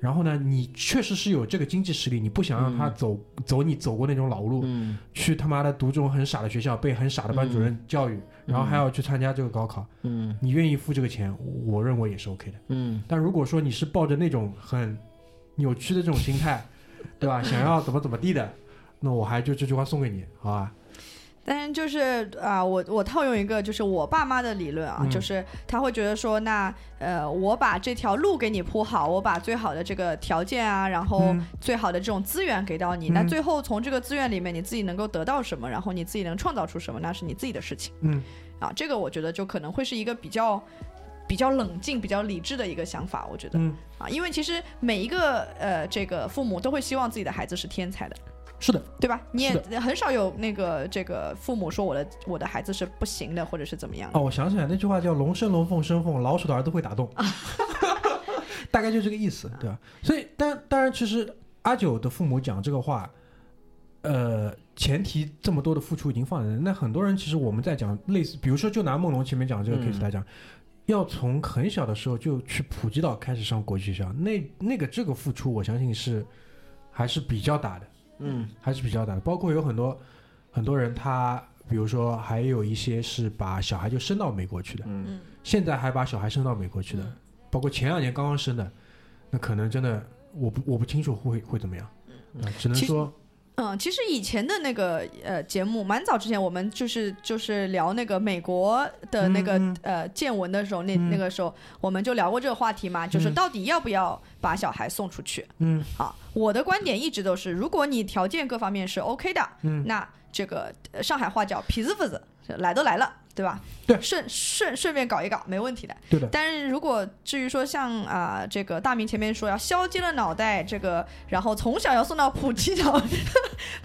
[SPEAKER 1] 然后呢，你确实是有这个经济实力，你不想让他
[SPEAKER 2] 嗯。
[SPEAKER 1] 走、走你走过那种老路，
[SPEAKER 2] 嗯。
[SPEAKER 1] 去他妈的读这种很傻的学校，被很傻的班主任教育，然后还要去参加这个高考，
[SPEAKER 2] 嗯。
[SPEAKER 1] 你愿意付这个钱，我认为也是 OK 的。
[SPEAKER 2] 嗯。
[SPEAKER 1] 但如果说你是抱着那种很扭曲的这种心态，对吧？想要怎么怎么地的，那我还就这句话送给你，好吧？
[SPEAKER 3] 但是就是啊、我我套用一个就是我爸妈的理论啊，
[SPEAKER 1] 嗯
[SPEAKER 3] 就是他会觉得说，那呃，我把这条路给你铺好，我把最好的这个条件啊，然后
[SPEAKER 1] 嗯
[SPEAKER 3] 最好的这种资源给到你，
[SPEAKER 1] 嗯
[SPEAKER 3] 那最后从这个资源里面你自己能够得到什么，然后你自己能创造出什么，那是你自己的事情
[SPEAKER 1] 嗯
[SPEAKER 3] 啊。这个我觉得就可能会是一个比较比较冷静、比较理智的一个想法，我觉得
[SPEAKER 1] 嗯，
[SPEAKER 3] 啊，因为其实每一个呃这个父母都会希望自己的孩子是天才的。
[SPEAKER 1] 是的，
[SPEAKER 3] 对吧？你也很少有那个这个父母说我的我的孩子是不行的，或者是怎么样的。
[SPEAKER 1] 哦，我想起来那句话叫“龙生龙，凤生凤，老鼠的儿子会打洞”，大概就这个意思，对吧？所以，当当然，其实阿九的父母讲这个话，呃，前提这么多的付出已经放在那，那很多人其实我们在讲类似，比如说就拿梦龙前面讲这个
[SPEAKER 2] 嗯
[SPEAKER 1] case 来讲。要从很小的时候就去普吉岛开始上国际学校，那那个这个付出，我相信是还是比较大的。
[SPEAKER 2] 嗯
[SPEAKER 1] 还是比较大的。包括有很多很多人，他比如说还有一些是把小孩就生到美国去的，
[SPEAKER 2] 嗯
[SPEAKER 3] 嗯
[SPEAKER 1] 现在还把小孩生到美国去的，
[SPEAKER 3] 嗯
[SPEAKER 1] 包括前两年刚刚生的，那可能真的我不我不清楚会会怎么样，啊只能说
[SPEAKER 3] 嗯，其实以前的那个呃节目，蛮早之前我们就是就是聊那个美国的那个、
[SPEAKER 1] 嗯
[SPEAKER 3] 呃见闻的时候，那、
[SPEAKER 1] 嗯。
[SPEAKER 3] 那个时候我们就聊过这个话题嘛，就是
[SPEAKER 1] 嗯。
[SPEAKER 3] 到底要不要把小孩送出去？
[SPEAKER 1] 嗯。
[SPEAKER 3] 好，我的观点一直都是，如果你条件各方面是 OK 的，
[SPEAKER 1] 嗯。
[SPEAKER 3] 那这个呃上海话叫皮子夫子，来都来了，对吧？
[SPEAKER 1] 对
[SPEAKER 3] 顺顺顺便搞一搞，没问题的。
[SPEAKER 1] 对的，
[SPEAKER 3] 但是如果至于说像啊、这个大明前面说要削尖了脑袋，这个然后从小要送到普吉岛，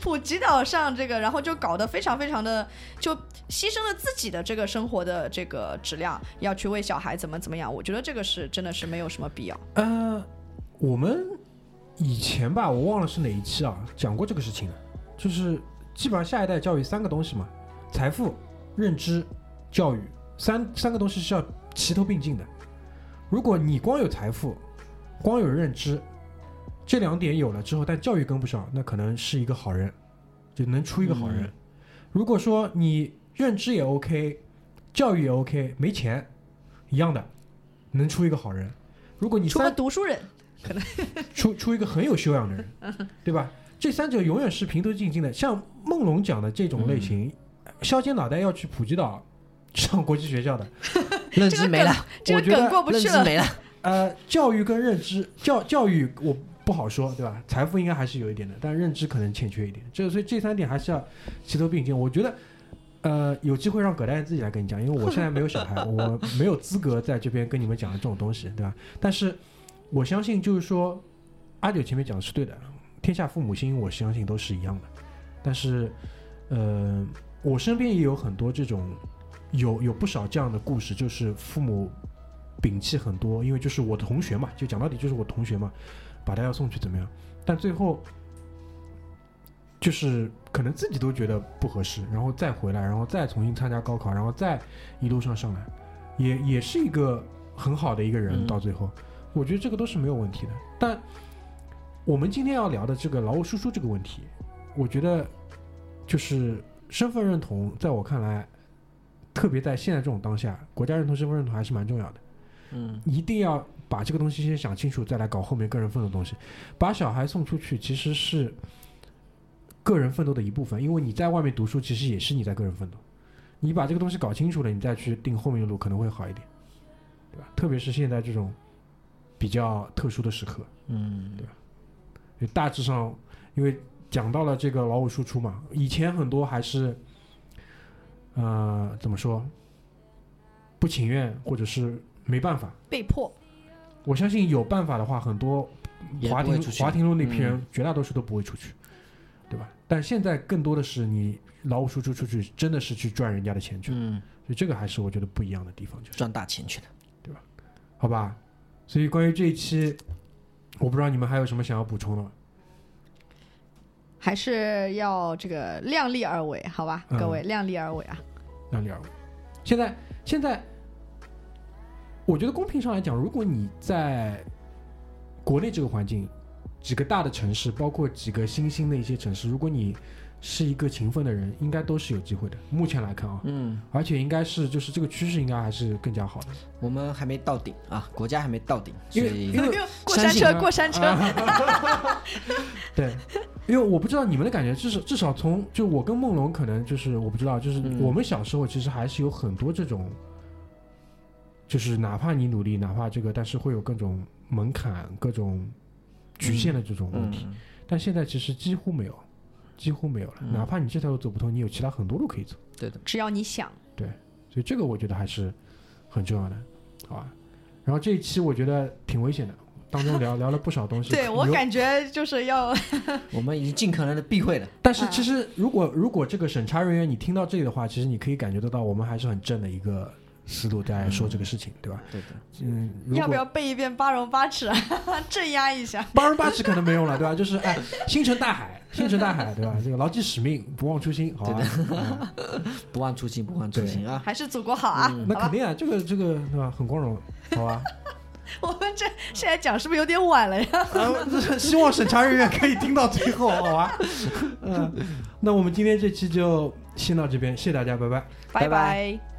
[SPEAKER 3] 普吉岛上这个，然后就搞得非常非常的，就牺牲了自己的这个生活的这个质量，要去为小孩怎么怎么样，我觉得这个是真的是没有什么必要。
[SPEAKER 1] 呃，我们以前吧，我忘了是哪一期啊，讲过这个事情了，就是基本上下一代教育三个东西嘛，财富、认知、教育，三三个东西是要齐头并进的。如果你光有财富，光有认知，这两点有了之后，但教育跟不上，那可能是一个好人，就能出一个好人。
[SPEAKER 2] 嗯
[SPEAKER 1] 如果说你认知也 OK，教育也 OK，没钱，一样的，能出一个好人。如果你
[SPEAKER 3] 出个读书人，可能
[SPEAKER 1] 出出一个很有修养的人，对吧？这三者永远是平头进进的。像梦龙讲的这种类型，削尖脑袋要去普吉岛，上国际学校的，
[SPEAKER 2] 认知没了，
[SPEAKER 3] 这个
[SPEAKER 1] 我觉得
[SPEAKER 3] 梗过不去了。
[SPEAKER 2] 认知没了。
[SPEAKER 1] 呃，教育跟认知，教教育我不好说，对吧？财富应该还是有一点的，但认知可能欠缺一点。这所以这三点还是要齐头并进。我觉得，呃，有机会让葛大爷自己来跟你讲，因为我现在没有小孩，我没有资格在这边跟你们讲这种东西，对吧？但是我相信，就是说，阿九前面讲的是对的，天下父母心，我相信都是一样的。但是，呃，我身边也有很多这种，有有不少这样的故事，就是父母摒弃很多，因为就是我的同学嘛，就讲到底就是我同学嘛，把他要送去怎么样？但最后就是可能自己都觉得不合适，然后再回来，然后再重新参加高考，然后再一路上上来，也也是一个很好的一个人。
[SPEAKER 2] 嗯
[SPEAKER 1] 到最后，我觉得这个都是没有问题的。但我们今天要聊的这个劳务输出这个问题，我觉得就是身份认同，在我看来，特别在现在这种当下，国家认同、身份认同还是蛮重要的。
[SPEAKER 2] 嗯，
[SPEAKER 1] 一定要把这个东西先想清楚，再来搞后面个人奋斗的东西。把小孩送出去其实是个人奋斗的一部分，因为你在外面读书，其实也是你在个人奋斗。你把这个东西搞清楚了，你再去定后面的路可能会好一点，对吧？特别是现在这种比较特殊的时刻，
[SPEAKER 2] 嗯，
[SPEAKER 1] 因为大致上，因为讲到了这个劳务输出嘛，以前很多还是，呃，怎么说，不情愿或者是没办法。
[SPEAKER 3] 被迫，
[SPEAKER 1] 我相信有办法的话，很多华庭
[SPEAKER 2] 不会出去
[SPEAKER 1] 华亭路那批人，
[SPEAKER 2] 嗯
[SPEAKER 1] 绝大多数都不会出去，对吧？但现在更多的是你劳务输出出去，真的是去赚人家的钱去了，
[SPEAKER 2] 嗯，
[SPEAKER 1] 所以这个还是我觉得不一样的地方，就是
[SPEAKER 2] 赚大钱去了。
[SPEAKER 1] 好吧。所以关于这一期，我不知道你们还有什么想要补充的吗？
[SPEAKER 3] 还是要这个量力而为，好吧，
[SPEAKER 1] 嗯
[SPEAKER 3] 各位量力而为啊。
[SPEAKER 1] 量力而为。现在现在，我觉得公平上来讲，如果你在国内这个环境，几个大的城市，包括几个新兴的一些城市，如果你是一个勤奋的人，应该都是有机会的。目前来看啊，
[SPEAKER 2] 嗯，
[SPEAKER 1] 而且应该是就是这个趋势应该还是更加好的。
[SPEAKER 2] 我们还没到顶啊，国家还没到顶，所以
[SPEAKER 1] 因为因 为
[SPEAKER 3] 过山车，过山车，
[SPEAKER 1] 对，因为我不知道你们的感觉，至少至少从就我跟梦龙可能就是我不知道，就是
[SPEAKER 2] 嗯
[SPEAKER 1] 我们小时候其实还是有很多这种，就是哪怕你努力，哪怕这个，但是会有各种门槛、各种局限的这种问题。
[SPEAKER 2] 嗯，
[SPEAKER 1] 但现在其实几乎没有，几乎没有了。
[SPEAKER 2] 嗯
[SPEAKER 1] 哪怕你这条路走不通，你有其他很多路可以走。
[SPEAKER 2] 对的，
[SPEAKER 3] 只要你想，对
[SPEAKER 1] 所以这个我觉得还是很重要的，好吧？然后这一期我觉得挺危险的，当中聊聊了不少东西。
[SPEAKER 3] 对我感觉就是要
[SPEAKER 2] 我们已经尽可能的避讳了。
[SPEAKER 1] 但是其实，如果如果这个审查人员你听到这里的话，其实你可以感觉得到，我们还是很正的一个思路在说这个事情，对吧？
[SPEAKER 2] 对的，
[SPEAKER 1] 嗯，
[SPEAKER 3] 要不要背一遍八荣八耻，镇压一下？
[SPEAKER 1] 八荣八耻可能没用了，对吧？就是哎，星辰大海，星辰大海，对吧？这个牢记使命，不忘初心，好吧？嗯
[SPEAKER 2] 不忘初心，不忘初心啊。
[SPEAKER 3] 还是祖国好啊！
[SPEAKER 2] 嗯，
[SPEAKER 1] 那肯定啊，这个这个对吧？很光荣，好吧？
[SPEAKER 3] 我们这现在讲是不是有点晚了呀？
[SPEAKER 1] 啊，希望审查人员可以听到最后，好吧？嗯，那我们今天这期就先到这边，谢谢大家，拜拜。
[SPEAKER 2] 拜拜
[SPEAKER 3] 拜